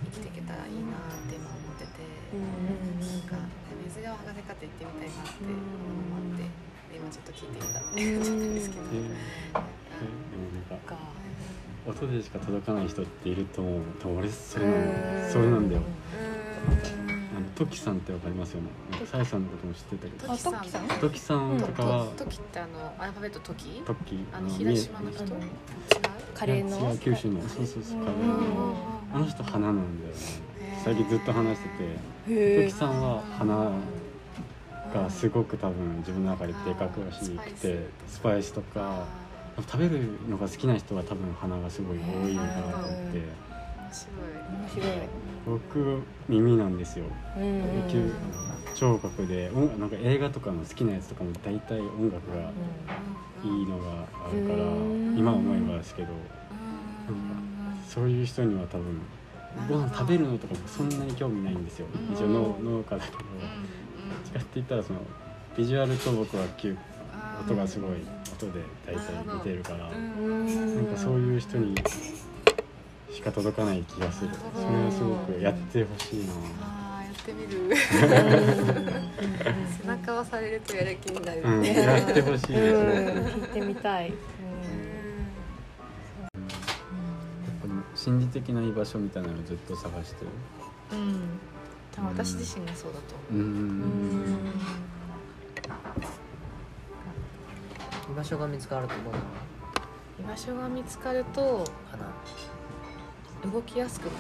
生きていけたらいいなって今思ってて。なんか水が博士課程行ってみたいなって思って今ちょっと聞いてみたって感じなんですけど、音でしか届かない人っていると思う多分俺それなん。それなんだよ。あのトキさんってわかりますよね。さやさんのことも知ってたけど。トキさん。あトキさん？トキさんとかはトキってあのアルファベットトキ？トキ。あの広島の人？カレーの。違う九州の。そうそうそうカレーの。あの人花なんだよね最近ずっと話しててへえトキさんは花がすごく多分自分の中ででかくしくてスパイスとか食べるのが好きな人は多分花がすごい多いのかなと思って。面白い。面白い僕耳なんですよ。聴覚で音なんか映画とかの好きなやつとかも大体音楽がいいのがあるからうん今思えばですけどそういう人には多分ご飯食べるのとかもそんなに興味ないんですよ。一応農農家だけど。どっちかって言ったらそのビジュアルと僕は音がすごい音で大体似てるからうん。なんかそういう人にしか届かない気がする。それはすごくやってほしいな。やってみる。背中押されるとやる気になる。うんね、やってほしいですうんね聞いてみたい、心理的な居場所みたいなのをずっと探してる？うん。多分私自身がそうだとう。ん。居場所が見つかると思うの居場所が見つかるとかな動きやすくなる。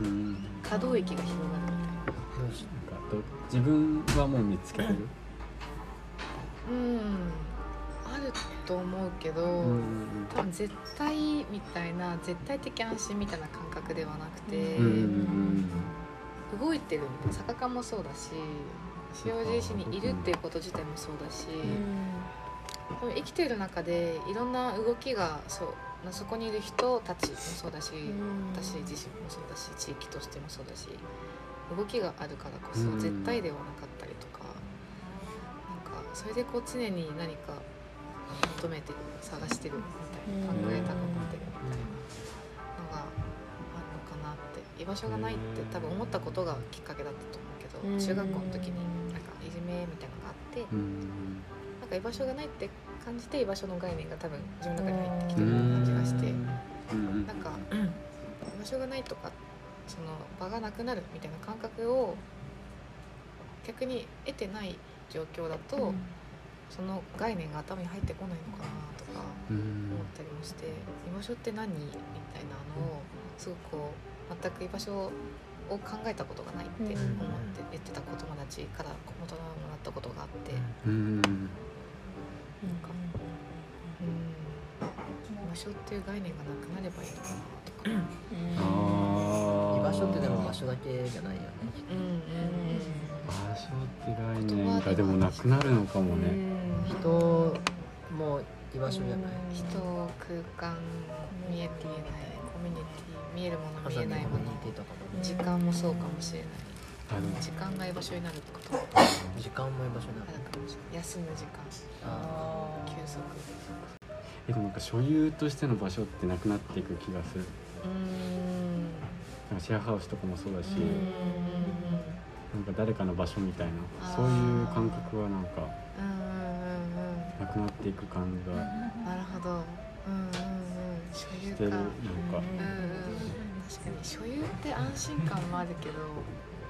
うんうん。可動域が広がるみたいな。どうしなんかど自分はもう見つけてる？うんあると思うけど、うん多分絶対みたいな絶対的安心みたいな感覚ではなくて、うんうん動いてるみたいな逆感もそうだし塩尻市にいるっていうこと自体もそうだし、多分生きてる中でいろんな動きがそうそこにいる人たちもそうだし、私自身もそうだし地域としてもそうだし動きがあるからこそうん絶対ではなかったりとか、なんかそれでこう常に何か求めてる探してるみたいな考えたくなってるみたいなのがあるのかなって居場所がないって多分思ったことがきっかけだったと思うけど、うん中学校の時になんかいじめみたいなのがあって、うんなんか居場所がないって感じて居場所の概念が多分自分の中に入ってきてるような感じがして。うんなんか居場所がないとかその場がなくなるみたいな感覚を逆に得てない状況だと、その概念が頭に入ってこないのかなとかうん。思ったりもして居場所って何みたいなのをすごくこう全く居場所を考えたことがないって思って言ってた子友達から大人もらったことがあって、うん。なんかうん。居場所っていう概念がなくなればいいのかなとか。居場所ってでも場所だけじゃないよね。うんうんうん。場所って概念がでもなくなるのかもね人も居場所じゃない人空間見えていないコミュニティ見えるもの見えないもの。コミュニティとかも時間もそうかもしれない。時間が居場所になるってこと？も時間も居場所になる。かもしれない休む時間。あ休息。えでもなんか所有としての場所ってなくなっていく気がする。うーん。なんかシェアハウスとかもそうだし、うんなんか誰かの場所みたいな。そういう感覚はなんかくなっていく感じがうんなるほど。うんうんうん。所有してるなんか。かうんうん。確かに所有って安心感もあるけど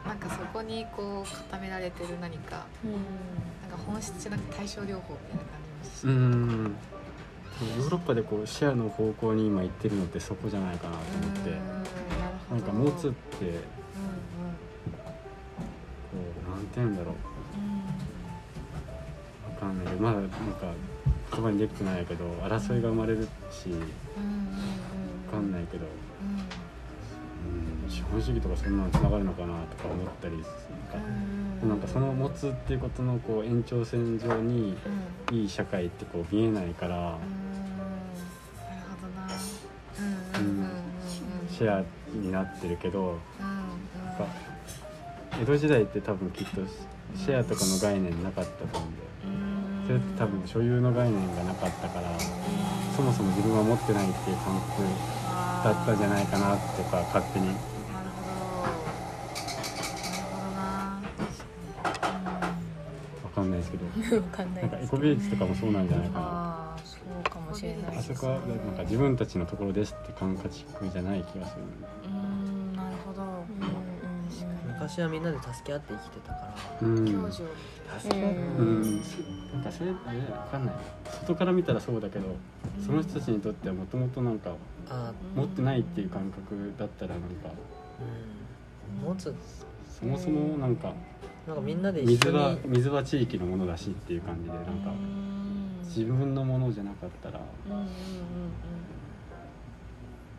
なんかそこにこう固められてる何かなんか本質じゃなくて対象療法みたいな感じもすう。るんヨーロッパでこうシェアの方向に今行ってるのってそこじゃないかなと思って。うんなるほど。なんか持つってうんこうなんて言うんだろう。わかんないけどまだなんか言葉にできてないけど争いが生まれるしうんうんうんわかんないけど、うんうん、資本主義とかそんなのつながるのかなとか思ったりなんか。うんなんかその持つっていうことのこう延長線上にうん。いい社会ってこう見えないからシェアになってるけどなんか江戸時代って多分きっとシェアとかの概念なかったと思うんだよ。うんそれって多分所有の概念がなかったからそもそも自分は持ってないっていう感覚だったんじゃないかなとか勝手に。なるほど。なるほどな。わかんないですけど。わかんなんかエコビレッジとかもそうなんじゃないかな。ああそうかもしれない。あそこはなんか自分たちのところですって感覚じゃない気がする。うん昔はみんなで助け合って生きてたから。うん。共助うん。うん。なんかそれねわかんない外から見たらそうだけどその人たちにとってはもともとなんかあ持ってないっていう感覚だったらなんかうん。持つ。そもそもなんかなんかみんなで一水緒に。は水は地域のものだしっていう感じでなんか自分のものじゃなかったらうんうんうん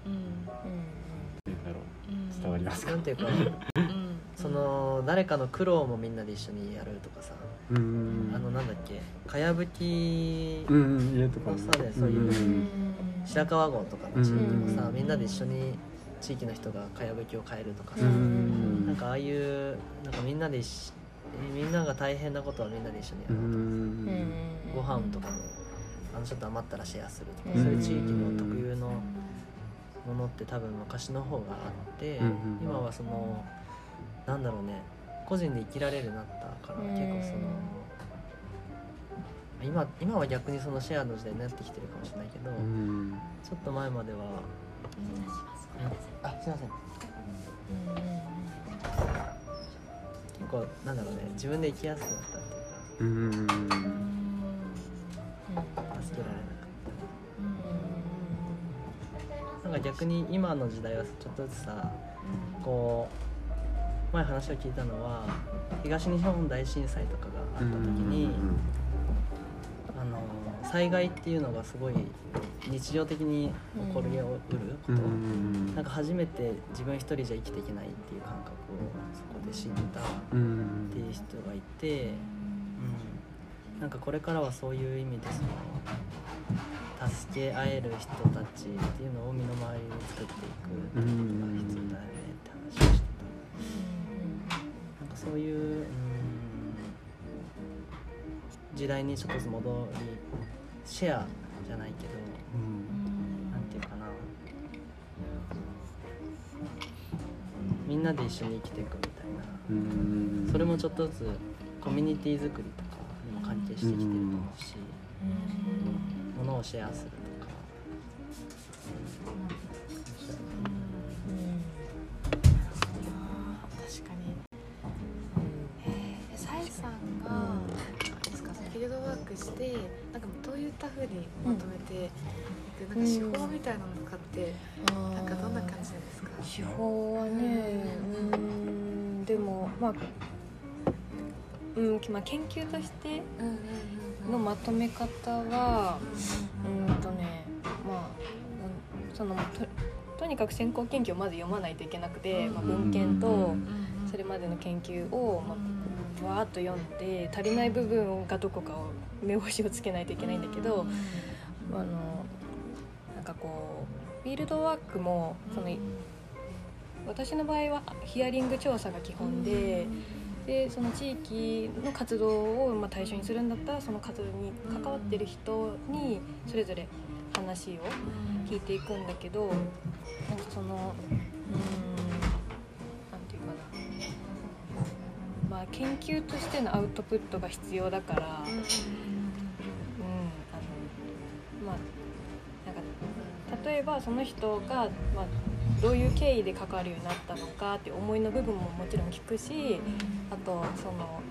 うん。うん。うんだ伝わりますか？なんていうか。うんその誰かの苦労もみんなで一緒にやるとかさ。うん。あのなんだっけ。かやぶきうんうん家とかもそういう。ん。白川郷とかの地域もさうんみんなで一緒に地域の人がかやぶきを変えるとかうさん。なんかああいうなんかみんなでみんなが大変なことはみんなで一緒にやうろうとかん。ご飯とかもあのちょっと余ったらシェアするとか、うん。そういう地域の特有のものって多分昔の方があって、今はそのなんだろうね。個人で生きられるようになったから、うん。結構その今今は逆にそのシェアの時代になってきてるかもしれないけど、うん。ちょっと前までは、あすいません。結構なんだろうね。自分で生きやすくなったっていうかうん。助けられなかった。なんか逆に今の時代はちょっとずつさこう前話を聞いたのは東日本大震災とかがあった時に、あの災害っていうのがすごい日常的に起こりうること、なんか初めて自分一人じゃ生きていけないっていう感覚をそこで知ったっていう人がいて、うん、なんかこれからはそういう意味でその助け合える人たちっていうのを身の回りに作っていくことが必要だよねって話をしてそういう、うん、時代にちょっとずつ戻りシェアじゃないけどなんていうかな。みんなで一緒に生きていくみたいな。それもちょっとずつコミュニティ作りとかにも関係してきてると思うし、ものをシェアするしてなんかどういったふうにまとめていく、なんか手法みたいなのとかって、なんかどんな感じなんですか？手法はねうーんでもまあうんまあ、研究としてのまとめ方はうんとねまあうんそのととにかく先行研究をまず読まないといけなくて、まあ、文献とそれまでの研究を、まあ、わーっと読んで足りない部分がどこかを目星をつけないといけないんだけど、あのなんかこうフィールドワークもその私の場合はヒアリング調査が基本で。でその地域の活動をまあ対象にするんだったらその活動に関わってる人にそれぞれ話を聞いていくんだけどなんかそのうーんまあ研究としてのアウトプットが必要だからうん。あのまあなんか例えばその人が、まあ、どういう経緯で関わるようになったのかっていう思いの部分ももちろん聞くしあとその、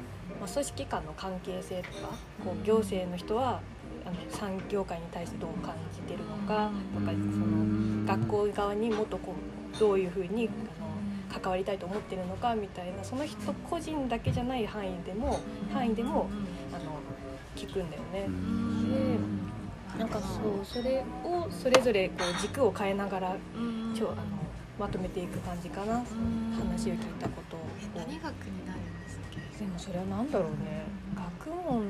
まあ、組織間の関係性とかこう行政の人はあの産業界に対してどう感じてるのかとかその学校側にもっとこうどういうふうに関わりたいと思ってるのかみたいなその人個人だけじゃない範囲でも範囲でもあの聞くんだよね。でなんかそうそれをそれぞれこう軸を変えながらちょあのまとめていく感じかな。話を聞いたことを。え何学になるんですかでもそれは何だろうね。学問。う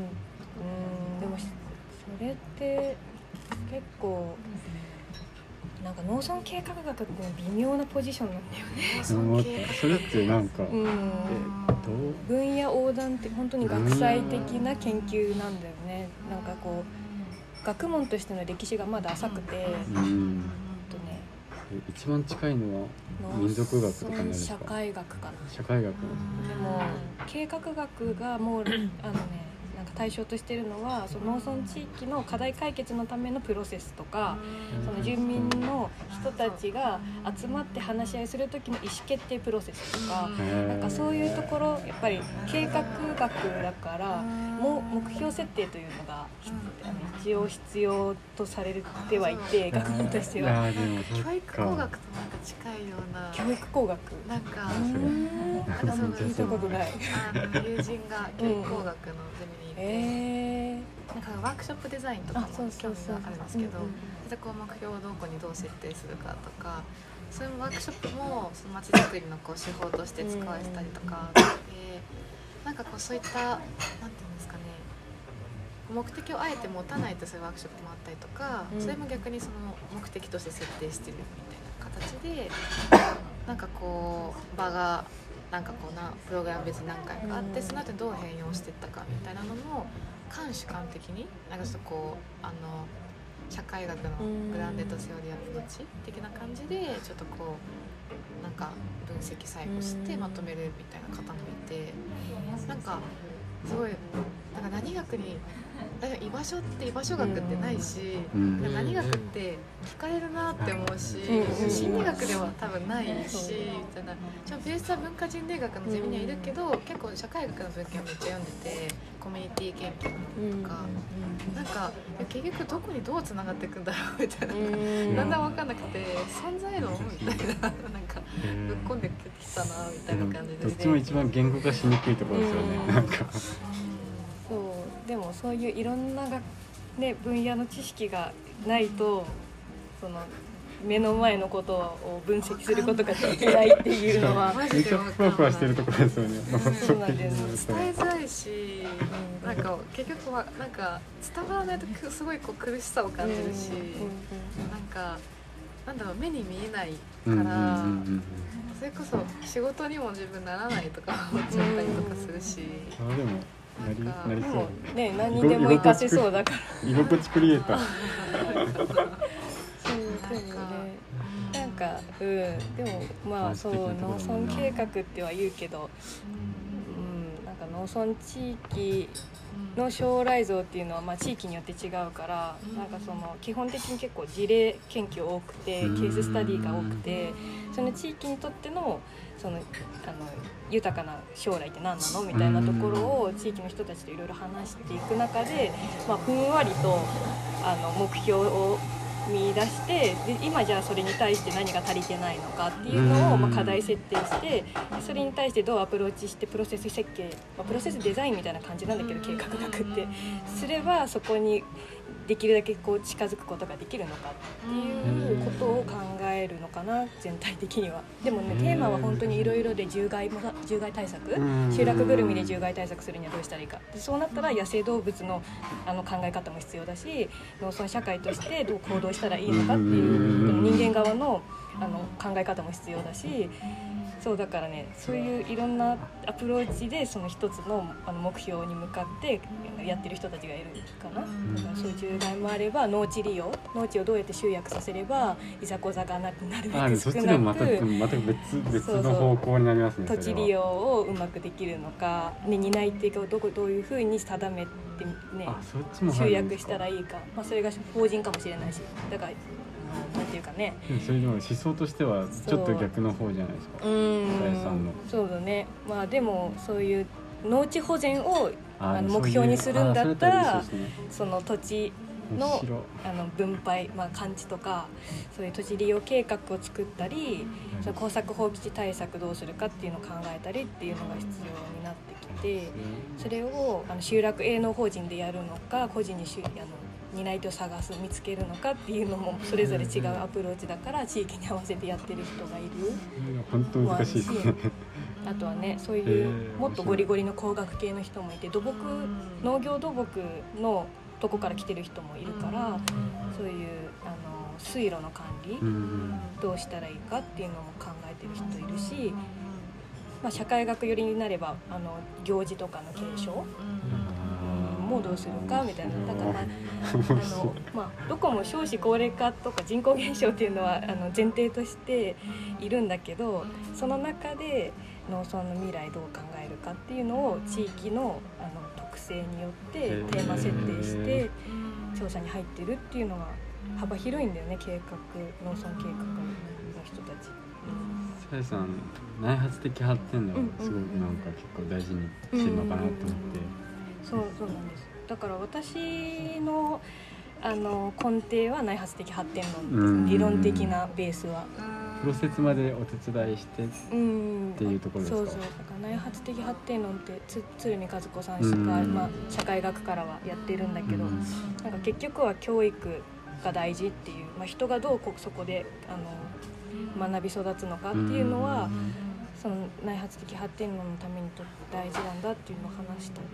んでもしそれって結構なんか農村計画学って微妙なポジションなんだよね。う んそれってなんか、うん。分野横断って本当に学際的な研究なんだよね。なんかこう学問としての歴史がまだ浅くて、うん。とね。え一番近いのは民族学とかになるんです社か会学かな。社会学。でも計画学がもうあのねなんか対象としてるのはその農村地域の課題解決のためのプロセスとかその住民の人たちが集まって話し合いする時の意思決定プロセスとかなんかそういうところやっぱり計画学だからもう目標設定というのが一応必要とされてはいて学問としては。教育工学となんか近いような。教育工学。なんかなん。かその聞いたことない。友人が教育工学のゼミにいて、えなんかワークショップデザインとかも興味があるんですけどうんうんでこう目標をどこにどう設定するかとかそういうワークショップもその街づくりのこう手法として使われてたりとかでなんかこうそういったなんていうんですかね目的をあえて持たないとそういうワークショップもあったりとか、うん。それも逆にその目的として設定してるみたいな形でなんかこう場がなんかこうなプログラム別に何回かあって、うん。その後にどう変容していったかみたいなのも観主観的になんかちょっとこうあの社会学のグランデッドセオリーアプローチ的な感じでちょっとこうなんか分析最後してまとめるみたいな方もいてなんかすごいなんか何学にだから居場所って居場所学ってないし、うん。なんか何学って聞かれるなって思うし、うん。心理学では多分ないし、みたいな。ちょベースは文化人類学のゼミにはいるけど、結構社会学の文献をめっちゃ読んでてコミュニティ研究とか、なんかいや結局どこにどうつながっていくんだろうみたいな、うん。だんだん分かんなくて存在論みたいななんかぶっ込んできたなみたいな感じどっですちも一番言語化しにくいところですよね、うん。なんかそういういろんなが、ね、分野の知識がないとその目の前のことを分析することができないっていうのは。マめっちゃジで分かんない。ふわふわしてるところですよね、ん。そうなんです。伝えづらいしなんか結局はなんか伝わらないとくすごいこう苦しさを感じるし、なんかなんだろう目に見えないうんうんから、うんうん。それこそ仕事にも自分ならないとか思っちゃったりとかするし、あでもなりなりそでもう。ね何にでも活かせそうだから居心地クリエイターそうでもねなんかうん。でもまあそう農村計画っては言うけどうん。なんか農村地域の将来像っていうのはまあ地域によって違うからなんかその基本的に結構事例研究多くてケーススタディが多くてその地域にとってのそのあの豊かな将来って何なのみたいなところを地域の人たちといろいろ話していく中で、まあ、ふんわりとあの目標を見出してで今じゃあそれに対して何が足りてないのかっていうのを、まあ、課題設定してそれに対してどうアプローチしてプロセス設計、まあ、プロセスデザインみたいな感じなんだけど計画学って。すればそこにできるだけこう近づくことができるのかっていうことを考えるのかな全体的には。でもねテーマは本当にいろいろで獣害もさ獣害対策？集落ぐるみで獣害対策するにはどうしたらいいか。でそうなったら野生動物のあの考え方も必要だし農村社会としてどう行動したらいいのかっていう人間側のあの考え方も必要だしそうだからねそういういろんなアプローチでその一つのあの目標に向かってやってる人たちがいるかな。だからそういう獣害もあれば農地利用農地をどうやって集約させればいざこざがなくなるべあく少そっちでもまなたくまた別別そうそうの方向になりますね土地利用をうまくできるのか、ね、担い手をどこどういうふうに定めてね集約したらいいか、まあ、それが法人かもしれないしだからなんていうかね。それでも思想としてはちょっと逆の方じゃないですか。うん。林さんの。そうだね。まあでもそういう農地保全をああの目標にするんだったらあその土地面のあの分配、まあ、感知とかそういう土地利用計画を作ったり、その耕作放棄地対策どうするかっていうのを考えたりっていうのが必要になってきてそれをあの集落営農法人でやるのか個人にしあの担い手を探す見つけるのかっていうのもそれぞれ違うアプローチだから地域に合わせてやってる人がいる。本当難しいですね。あとはねそういうもっとゴリゴリの工学系の人もいて土木農業土木のとこから来てる人もいるからそういうあの水路の管理うんどうしたらいいかっていうのも考えてる人いるし、まあ、社会学寄りになればあの行事とかの継承もどうするかみたいな。だから、まああのまあ、どこも少子高齢化とか人口減少っていうのはあの前提としているんだけどその中で農村の未来どう考えるかっていうのを地域のあの特性によってテーマ設定して調査に入ってるっていうのが幅広いんだよね。計画農村計画の人たち。さやさん内発的発展論すごくなんか結構大事にしてるのかなと思って。そうそうなんですだから私のあの根底は内発的発展うん。論理論的なベースは。プロセスまでお手伝いしてうん、っていうところですか？そうそう。だから内発的発展論ってつ鶴見和子さんが、うん。まあ、社会学からはやってるんだけど、うん。なんか結局は教育が大事っていう、まあ、人がどうこそこであの学び育つのかっていうのは、その内発的発展論のためにとって大事なんだっていうのを話した。り、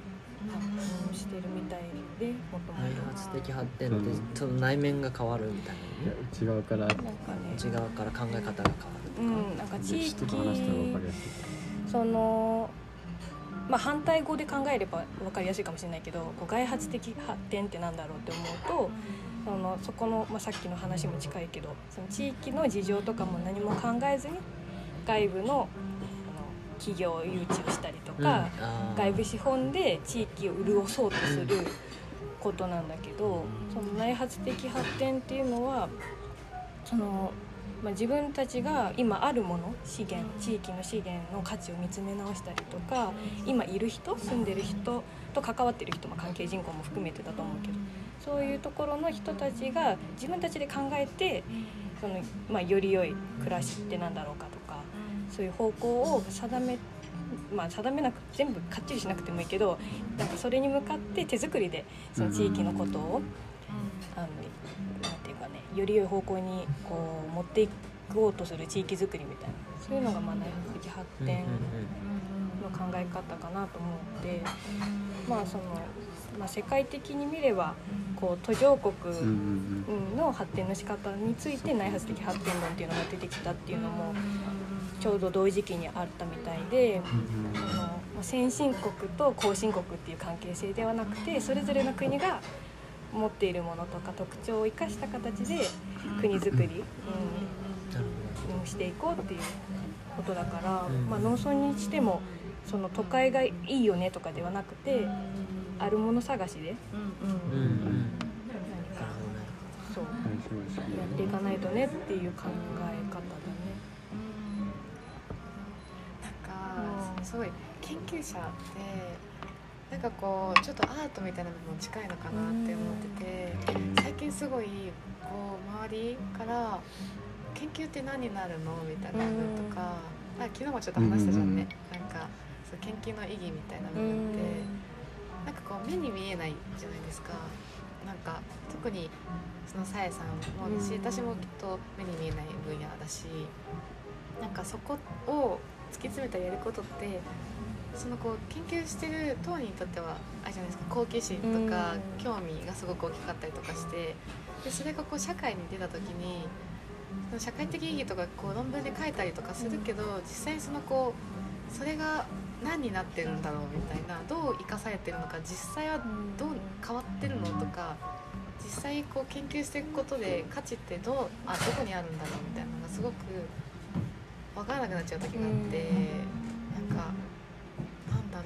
うん。してるみたいでもとも内と。発的発展ってその内面が変わるみたいいや内側からなんかねな内側から考え方が変わるとか、うん、なんか地域人と話したら分かりやすいそのまあ、反対語で考えれば分かりやすいかもしれないけどこう外発的発展ってなんだろうって思うとそのそこの、まあ、さっきの話も近いけどその地域の事情とかも何も考えずに外部の企業誘致をしたりとか、外部資本で地域を潤そうとすることなんだけどその内発的発展っていうのはその、まあ、自分たちが今あるもの資源地域の資源の価値を見つめ直したりとか今いる人住んでる人と関わってる人、まあ、関係人口も含めてだと思うけどそういうところの人たちが自分たちで考えてその、まあ、より良い暮らしってなんだろうかと。かそういう方向を定めまあ、定めなく全部かっちりしなくてもいいけどなんかそれに向かって手作りでその地域のことを、あのなんていうかねより良い方向にこう持っていこうとする地域づくりみたいなそういうのがまあ内発的発展の考え方かなと思ってまあその、まあ、世界的に見ればこう途上国の発展の仕方について内発的発展論っていうのが出てきたっていうのもちょうど同時期にあったみたいで、そのまあ先進国と後進国っていう関係性ではなくてそれぞれの国が持っているものとか特徴を生かした形で国づくり、うん、していこうっていうことだから、まあ、農村にしてもその都会がいいよねとかではなくてあるもの探しで、うんうんそうやっていかないとねっていう考え方だすごい研究者ってなんかこうちょっとアートみたいな部分近いのかなって思ってて最近すごいこう周りから「研究って何になるの?」みたいな部分とかあ昨日もちょっと話したじゃんね。なんかそう研究の意義みたいな部分って。なんかこう目に見えないじゃないですか。なんか特にそのさえさんもだし私もきっと目に見えない分野だしなんかそこを突き詰めたやることってそのこう研究してる当人にとってはあれじゃないですか好奇心とかうん。興味がすごく大きかったりとかしてでそれがこう社会に出た時に社会的意義とかこう論文で書いたりとかするけど実際にそのこうそれが何になってるんだろうみたいなどう生かされてるのか実際はどう変わってるのとか実際こう研究していくことで価値ってどうあどこにあるんだろうみたいなのがすごく分からなくなっちゃう時があってなんかなんだろ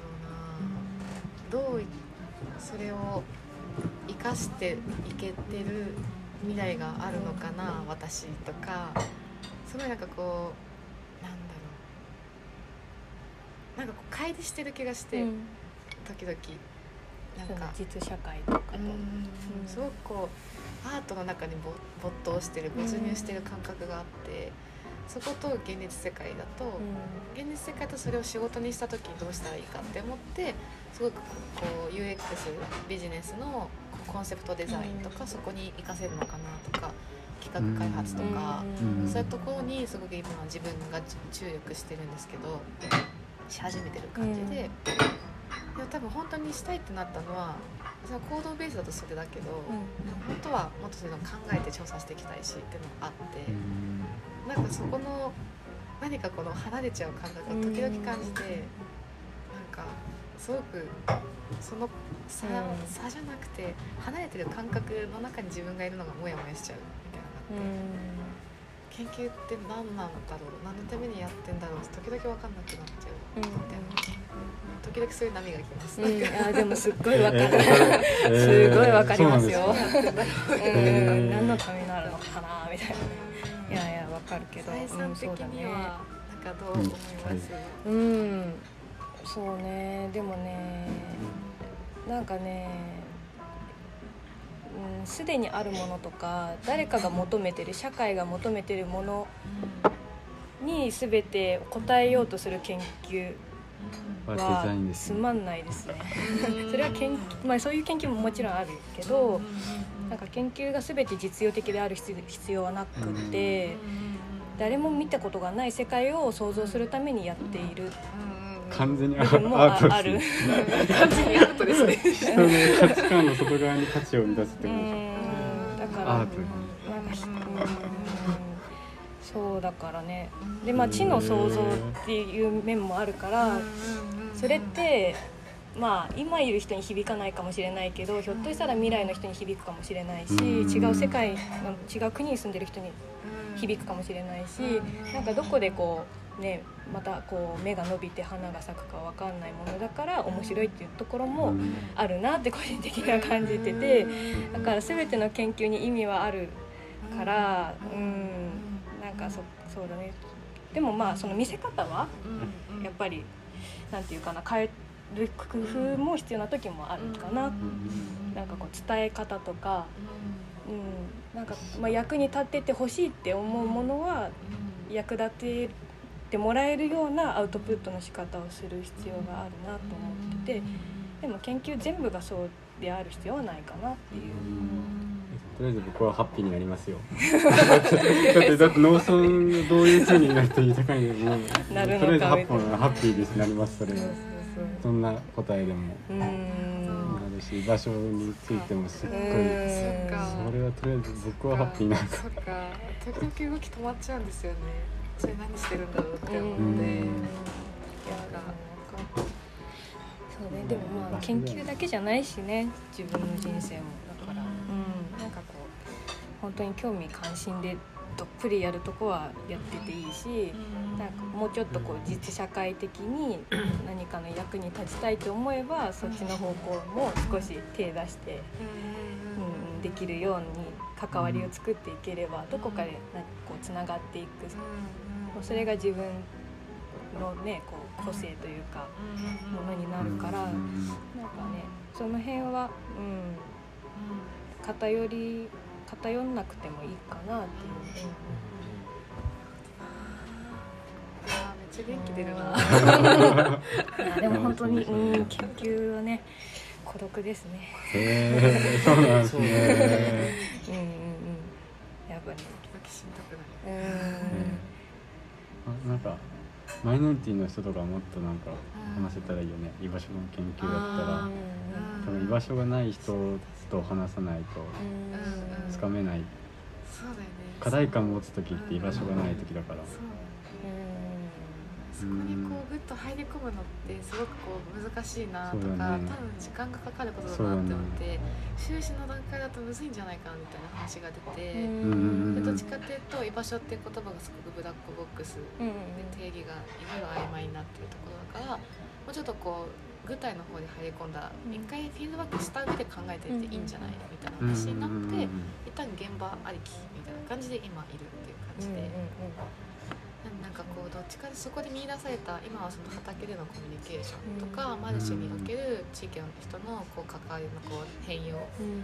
うなどういそれを生かしていけてる未来があるのかな私とか。すごいなんかこうなんだろう。なんかこう乖離してる気がして、うん。時々。なんか。実社会とかと。うん。すごくこうアートの中に没没頭してる没入してる感覚があって、そこと現実世界だと、現実世界とそれを仕事にした時にどうしたらいいかって思ってすごくこう UX ビジネスのコンセプトデザインとかそこに活かせるのかなとか企画開発とか、うん。そういうところにすごく今は自分が注力してるんですけどし始めてる感じで、でも多分本当にしたいってなったのはその行動ベースだとそれだけど、本当はもっとそういうのを考えて調査していきたいしっていうのがあって。なんかそこの何かこの離れちゃう感覚を時々感じて、なんかすごくその差,、うん。差じゃなくて離れてる感覚の中に自分がいるのがモヤモヤしちゃうみたいなのがあって、研究って何なんだろう何のためにやってんだろうって時々分かんなくなっちゃうみたいな、時々そういう波が来ます、うん、あでもすっごいわかる、えーすごいわかりますよ。何のためになるのかなみたいな。いやいやわかるけど、採算的うん、そうだね。にはなんかどう思います、うん、そうね。でもね、なんかね、うん、すでにあるものとか、誰かが求めてる社会が求めてるものに全て答えようとする研究はつまんないですね。それは研まあそういう研究ももちろんあるけど、なんか研究が全て実用的である必必要はなくって、誰も見たことがない世界を想像するためにやっている。完全にアート。ですね。完全にアートですね。人の価値観の外側に価値を生み出すってうことですん。だからアート。そうだからね。でまあ知の創造っていう面もあるから、それってまあ今いる人に響かないかもしれないけどひょっとしたら未来の人に響くかもしれないしうん。違う世界の違う国に住んでる人に響くかもしれないしなんかどこでこうねまたこう芽が伸びて花が咲くか分かんないものだから面白いっていうところもあるなって個人的には感じててだから全ての研究に意味はあるからうん。なんかそそうだね。でもまあその見せ方はやっぱりなんていうかな変える工夫も必要な時もあるかな。なんかこう伝え方とか、うん、なんかまあ役に立っててほしいって思うものは役立ててもらえるようなアウトプットの仕方をする必要があるなと思ってて。でも研究全部がそうである必要はないかなっていう。とりあえず僕はハッピーになりますよ。だってだって農村どういう風になると豊かにもうなるのか。とりあえずハッピーハッピーです。なりますそれどんな答えでもなるし場所についてもすっごいうん。それはとりあえず僕はハッピーな。そっか。時々動き止まっちゃうんですよね。それ何してるんだろうって思って。うん。いやそうね。でもまあ研究だけじゃないしね。自分の人生も。だからうん。なんかこう本当に興味関心でどっぷりやるとこはやってていいしなんかもうちょっとこう実社会的に 何かの役に立ちたいと思えばそっちの方向も少し手出して、うん、できるように関わりを作っていければどこかでなんかこうつながっていく。もうそれが自分のねこう個性というかものになるからなん。かねその辺は、うん、偏り偏んなくてもいいかなっていう。めっちゃ元気出るな いやでも本当に、うん、研究はね孤独ですね。へえそうなんですねうんうんうん。やっぱり、ドキしんどくなるうん。あなんかマイノリティの人とかもっとなんか話せたらいいよね。居場所の研究だったら。あ多分居場所がない人と話さないとうんつかめない。課題感持つ時って居場所がない時だからそこにこうグッと入り込むのってすごくこう難しいなとか、ね。多分時間がかかることだなって思って、修士の段階だとむずいんじゃないかなみたいな話が出て、んでどっちかっていうと居場所っていう言葉がすごくブラックボックスでうん定義がいろいろ曖昧になってるところだからもうちょっとこう具体の方に入り込んだうん。一回フィードバックした上で考えていっていいんじゃないみたいな話になって一旦現場ありきみたいな感じで今いるっていう感じで。なんかこうどっちかでそこで見出された今はその畑でのコミュニケーションとか、うん。マルシェにおける地域の人のこう関わりのこう変容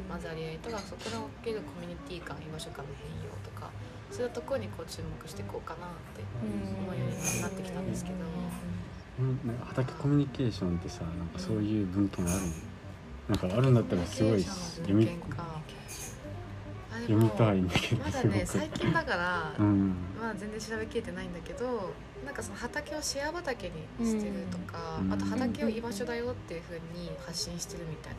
混ざり合いとかそこにおけるコミュニティ感居場所感の変容とかそういうところにこう注目していこうかなって思うようになってきたんですけど、うん。なんか畑コミュニケーションってさなんかそういう文献あるの？なんかあるんだったらすごい読もみたいんだけど。まだね最近だから、うん。まあ全然調べきれてないんだけどなんかその畑をシェア畑にしてるとか、うん。あと畑を居場所だよっていうふうに発信してるみたい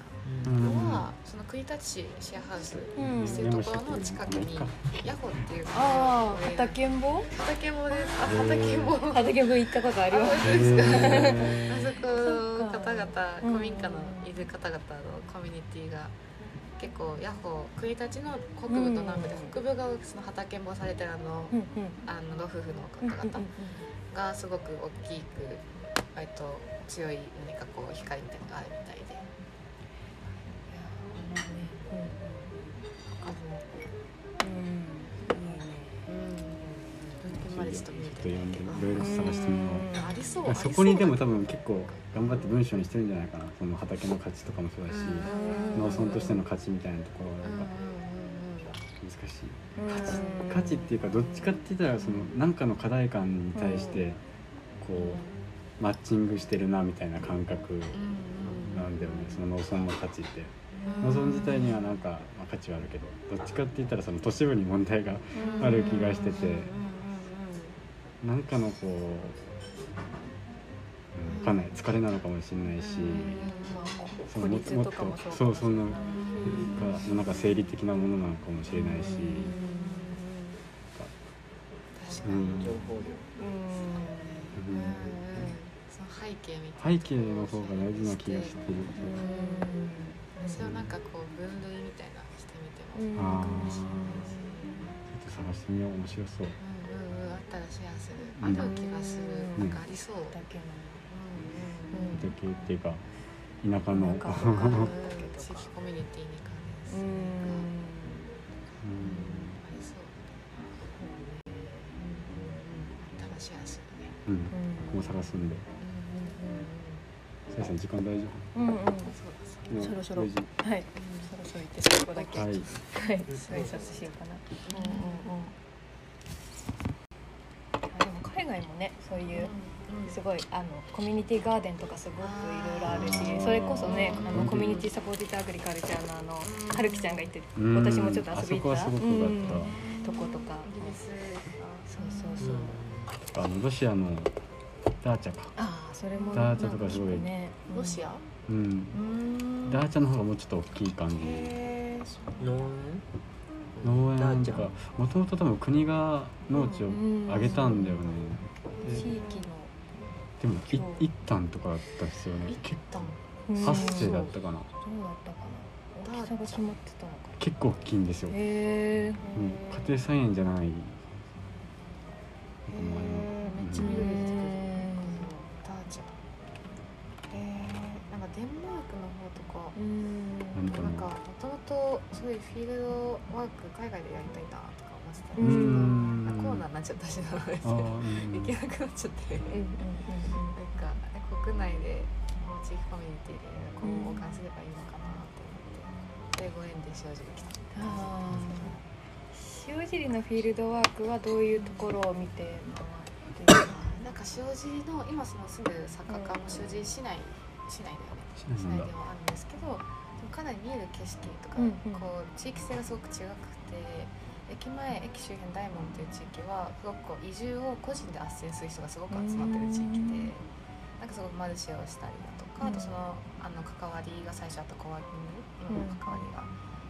うん。なのは、その国立市シェアハウスうんしてるところの近くにヤホっていうああ畑んぼ畑もです。あ畑も畑んぼ行ったことありますあそこの方々うん古民家のいる方々のコミュニティが結構ヤホー国立の北部と南部で、うん北部がその畑んぼされてるあの,、あのご夫婦うんの方々がすごく大きく割と強い何かこう光みたいなのがあるみたいで。うんまでちょっと見ちょてっと読んでけどいろいろ探してみよう。ありそう。そこにでも多分結構頑張って文章にしてるんじゃないかな。その畑の価値とかもそうだし、農村としての価値みたいなところが難しい。価値っていうかどっちかって言ったらその何かの課題感に対してこうマッチングしてるなみたいな感覚なんだよね。その農村の価値って。農村自体にはなんか、まあ、価値はあるけどどっちかって言ったらその都市部に問題がある気がしててなんかのこう、うん、分かんない。疲れなのかもしれないし、そのもっともっとそうそんながなんか生理的なものなのかもしれないし、確かにうん。情報量うん。そその背景みたいな背景の方が大事な気がしてるそれをなんかこう分類みたいなしてみても、うんああうんちょっと探してみよう。面白そうったらシェアするあうん。る気がする、うん。なんかありそう、だけのうん。うん。だけっていうか田舎の地域コミュニティに関連する、うん。ありそう。うんうん。うん。シェアするねうんうん僕も探すん。でさやさん時間大丈うんうん。そうです夫そろ。そろはい。そろそろ行って最後だけ夫はい。はい。挨拶しようかな。うんうんうん外もねそういうすごいあのコミュニティガーデンとかすごくいろいろあるしそれこそねあうん。のコミュニティサポーティッドアグリカルチャーのあのうん。はるきちゃんが言って私もちょっと遊びに行った。あそこはすごく良かった。うん。とことか。そうそうそう。あのロシアのダーチャか。ああそれもダーチャとかすごい。なんかね。ロシア？うん。うん。ダーチャの方がもうちょっと大きい感じ農園。とかもともと多分国が農地をあげたんだよね。で地域の。でもい一旦とかだったですよね。一結旦うん。構8世だったかな。どうだったかな。大きさが決まってたのかな。結構大きいんですよ、へえうん、家庭菜園じゃない。へー。めっちゃ緑出てくるダーチャ。えー、なんかデンマークの方とか。うんとすごいフィールドワーク海外でやりたいなとか思ってたんうですけど、ん。あコロナになっちゃったしなので行けなくなっちゃって、なん。か国内で地域コミュニティで今後保管すればいいのかなって思って、それご縁で正直来た塩尻のフィールドワークはどういうところを見て回ってるなんか塩尻の今その住んでる作家も塩尻市内市内だよね。市内ではあるんですけどかなり見える景色とか、うんうん。こう地域性がすごく違くて駅前駅周辺大門っていう地域はすごくこう移住を個人で斡旋する人がすごく集まってる地域でなん。かすごくマルシェをしたりだとか、あとそのあの関わりが最初あったコワーキング今の関わりが、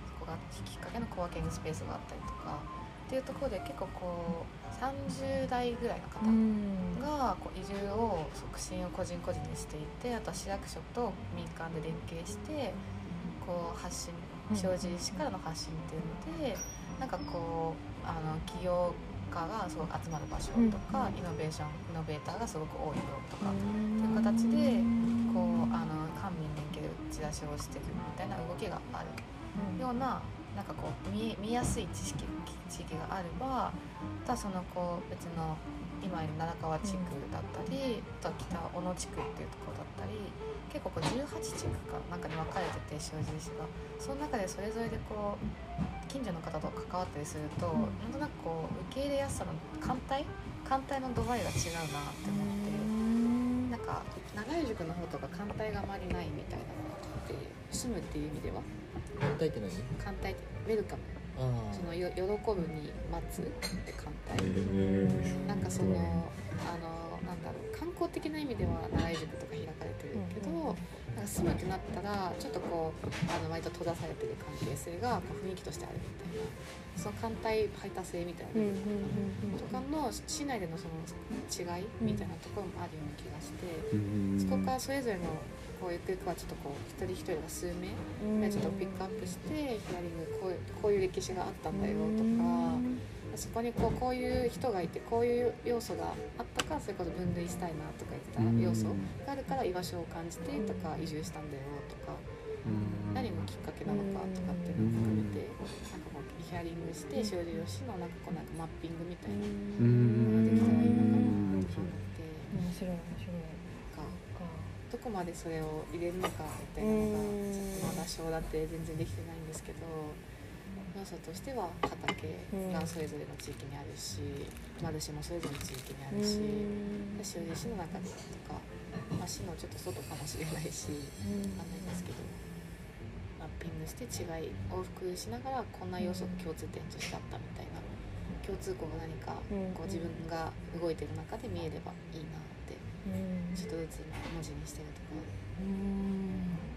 そこがきっかけのコワーキングスペースがあったりとかっていうところで結構こう30代ぐらいの方、んがこう移住を促進を個人個人にしていてあとは市役所と民間で連携してこう発信塩尻市からの発信っていうのでなんかこうあの起業家がすごく集まる場所とか、イノベーションイノベーターがすごく多いよとか、っていう形でこうあの官民連携で打ち出しをしていくみたいな動きがあるようななんかこう見え見やすい知識地域があればただそのこう別の今いる奈良川地区だったり、あとは北小野地区っていうところだったり結構こう18地区かなんかに分かれてて塩尻市がその中でそれぞれでこう近所の方と関わったりすると、ん。なんとなくこう受け入れやすさの艦隊艦隊の度合いが違うなって思って。なんか長井塾の方とか艦隊があまりないみたいなのがあって住むっていう意味では？反対って何？艦隊ってウェルカム。あそのよ喜ぶに待つって艦隊へなんかそのあのなんだろう観光的な意味では長井塾とか開かれてるけど、なんか住むってなったらちょっとこうあの割と閉ざされてる関係性がこう雰囲気としてあるみたいなその艦隊排他性みたいなうんうんうんとかの市内でのその違いみたいなところもあるような気がして。うんそこからそれぞれのこうゆくゆくはちょっとこう一人一人が数名うん。ちょっとピックアップしてヒアリングこういうこういう歴史があったんだよとかそこにこうこういう人がいてこういう要素があったからそれこそ分類したいなとか言ってた要素があるから居場所を感じてとか移住したん。だよとか何がきっかけなのかとかっていうのを含めてなんかこうヒアリングして少女市のなんかこうなんかマッピングみたいなのができたらいいのかなと思って。面白い面白い。なんか。どこまでそれを入れるのかみたいなのがうんちょっとまだ小だって全然できてないんですけど要素としては畑がそれぞれの地域にあるしマルシェもそれぞれの地域にあるしで塩尻市の中でとか、まあ、市のちょっと外かもしれないしわかんないんですけどマッピングして違い往復しながらこんな要素が共通点としてあったみたいな共通項が何かうん。こう自分が動いてる中で見えればいいなってちょっとずつ今文字にしてるところで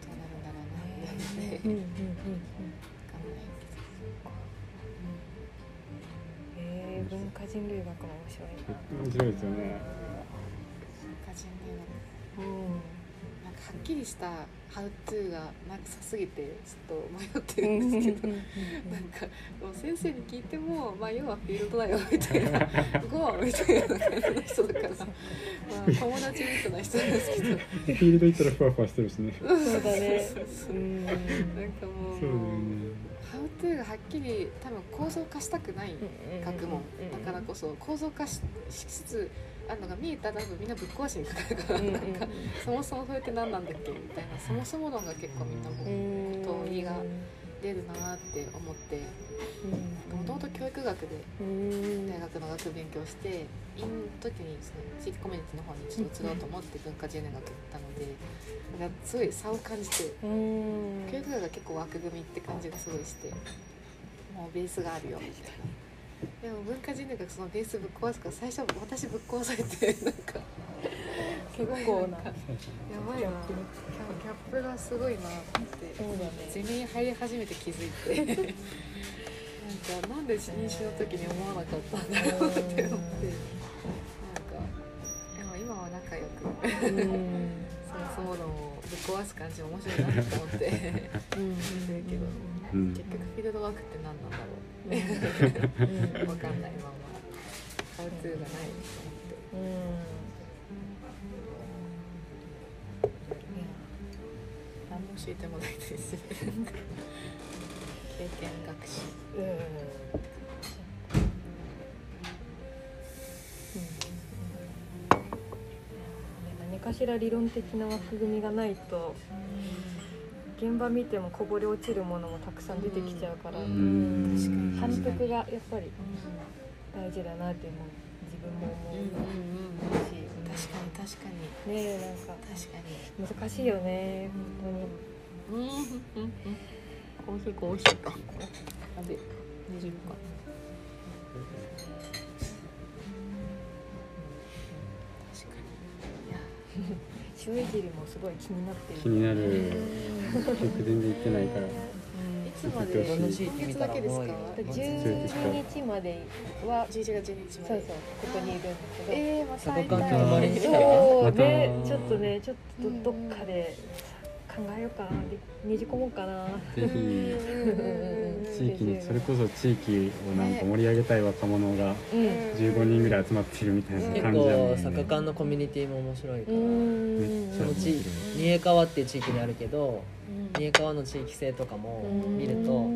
どうなるんだろうなってえー、文化人類学も面白いな。面白いですよね。歌人留学なんかはっきりした「ハウトゥーがなさすぎてちょっと迷ってるんですけど。なんかもう先生に聞いても「まあ要はフィールドだよ」みたいな「ゴア」みたいな感じの人だから、まあ、友達みたいな人なんですけど。フィールド行ったらふわふわしてるしね。そうだね。うん。なんかもうそうだよねハウトゥーがはっきり多分構造化したくない学問。だからこそ構造化ししつつあるのが見えたら多分みんなぶっ壊しにかかるから、なんかそもそもそれって何なんだっけみたいなそもそも論が結構みんなもう問いが出るなって思ってもともと教育学で大学の学勉強して院の時にその地域コミュニティの方にちょっと移ろうと思って文化10年学行ったのでなんかすごい差を感じて教育学が結構枠組みって感じがすごいしてもうベースがあるよみたいなでも文化人類学そのベースぶっ壊すから最初私ぶっ壊されてなんか結構なやばいなキャップがすごいなってそうだね。ゼミに入り始めて気づいて。なんかなんで妊娠の時に思わなかったんだろうって思って。なんかでも今は仲良く。そもそも論をぶっ壊す感じ面白いなと思って。するけどうん。結局フィールドワークって何なん。だろうわかん。ないままハウツーがないと思って何も教えてもないです経験学習何かしら理論的な枠組みがないと現場見てもこぼれ落ちるものもたくさん出てきちゃうからうん。反復がやっぱり大事だなっていうのを自分も思うし。確かに確かに。ねえなんか確かに。難しいよね本うん。うんうんコーヒーコーヒーか。あで20かにいや当に収益りもすごい気になってる。気になる。結局全然行ってないから。いつまでどの地域見たらだけですか？11日までは11月12日まで。そうそう。ここにいるんだけどえー、またちょっとねちょっとどっかで考えようかなでねじ込もうかな。ぜひ。地域にそれここそ地域をなんか盛り上げたい若者がそうん。15人ぐらい集まってるみたいな結感じだもんね構サッカー館のコミュニティも面白いかうら三重川っていう地域にあるけど三重川の地域性とかも見ると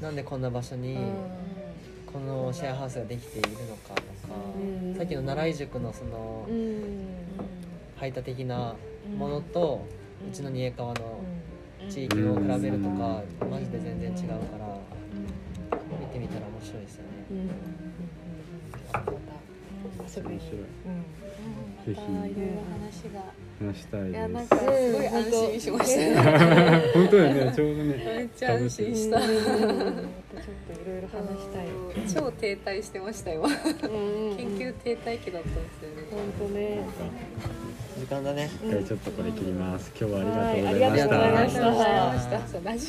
なんでこんな場所にこのシェアハウスができているのかとかうん。さっきの奈良井塾のそのうん。排他的なものとうちの三重川の地域うんを比べるとかマジで全然違うから見てみたら面白いですよね。うん。うん。またいろいろ話が話したいいやなんですかすごい安心しました。ね 本当だよねちょうどね。めっちゃ安心した。ちょっといろいろ話したい。超停滞してました今。研究停滞期だったんですよね。本当ね。時間だね。一回ちょっとこれ切ります。今日はあはいりがとうございました。ありがとうございまラジオ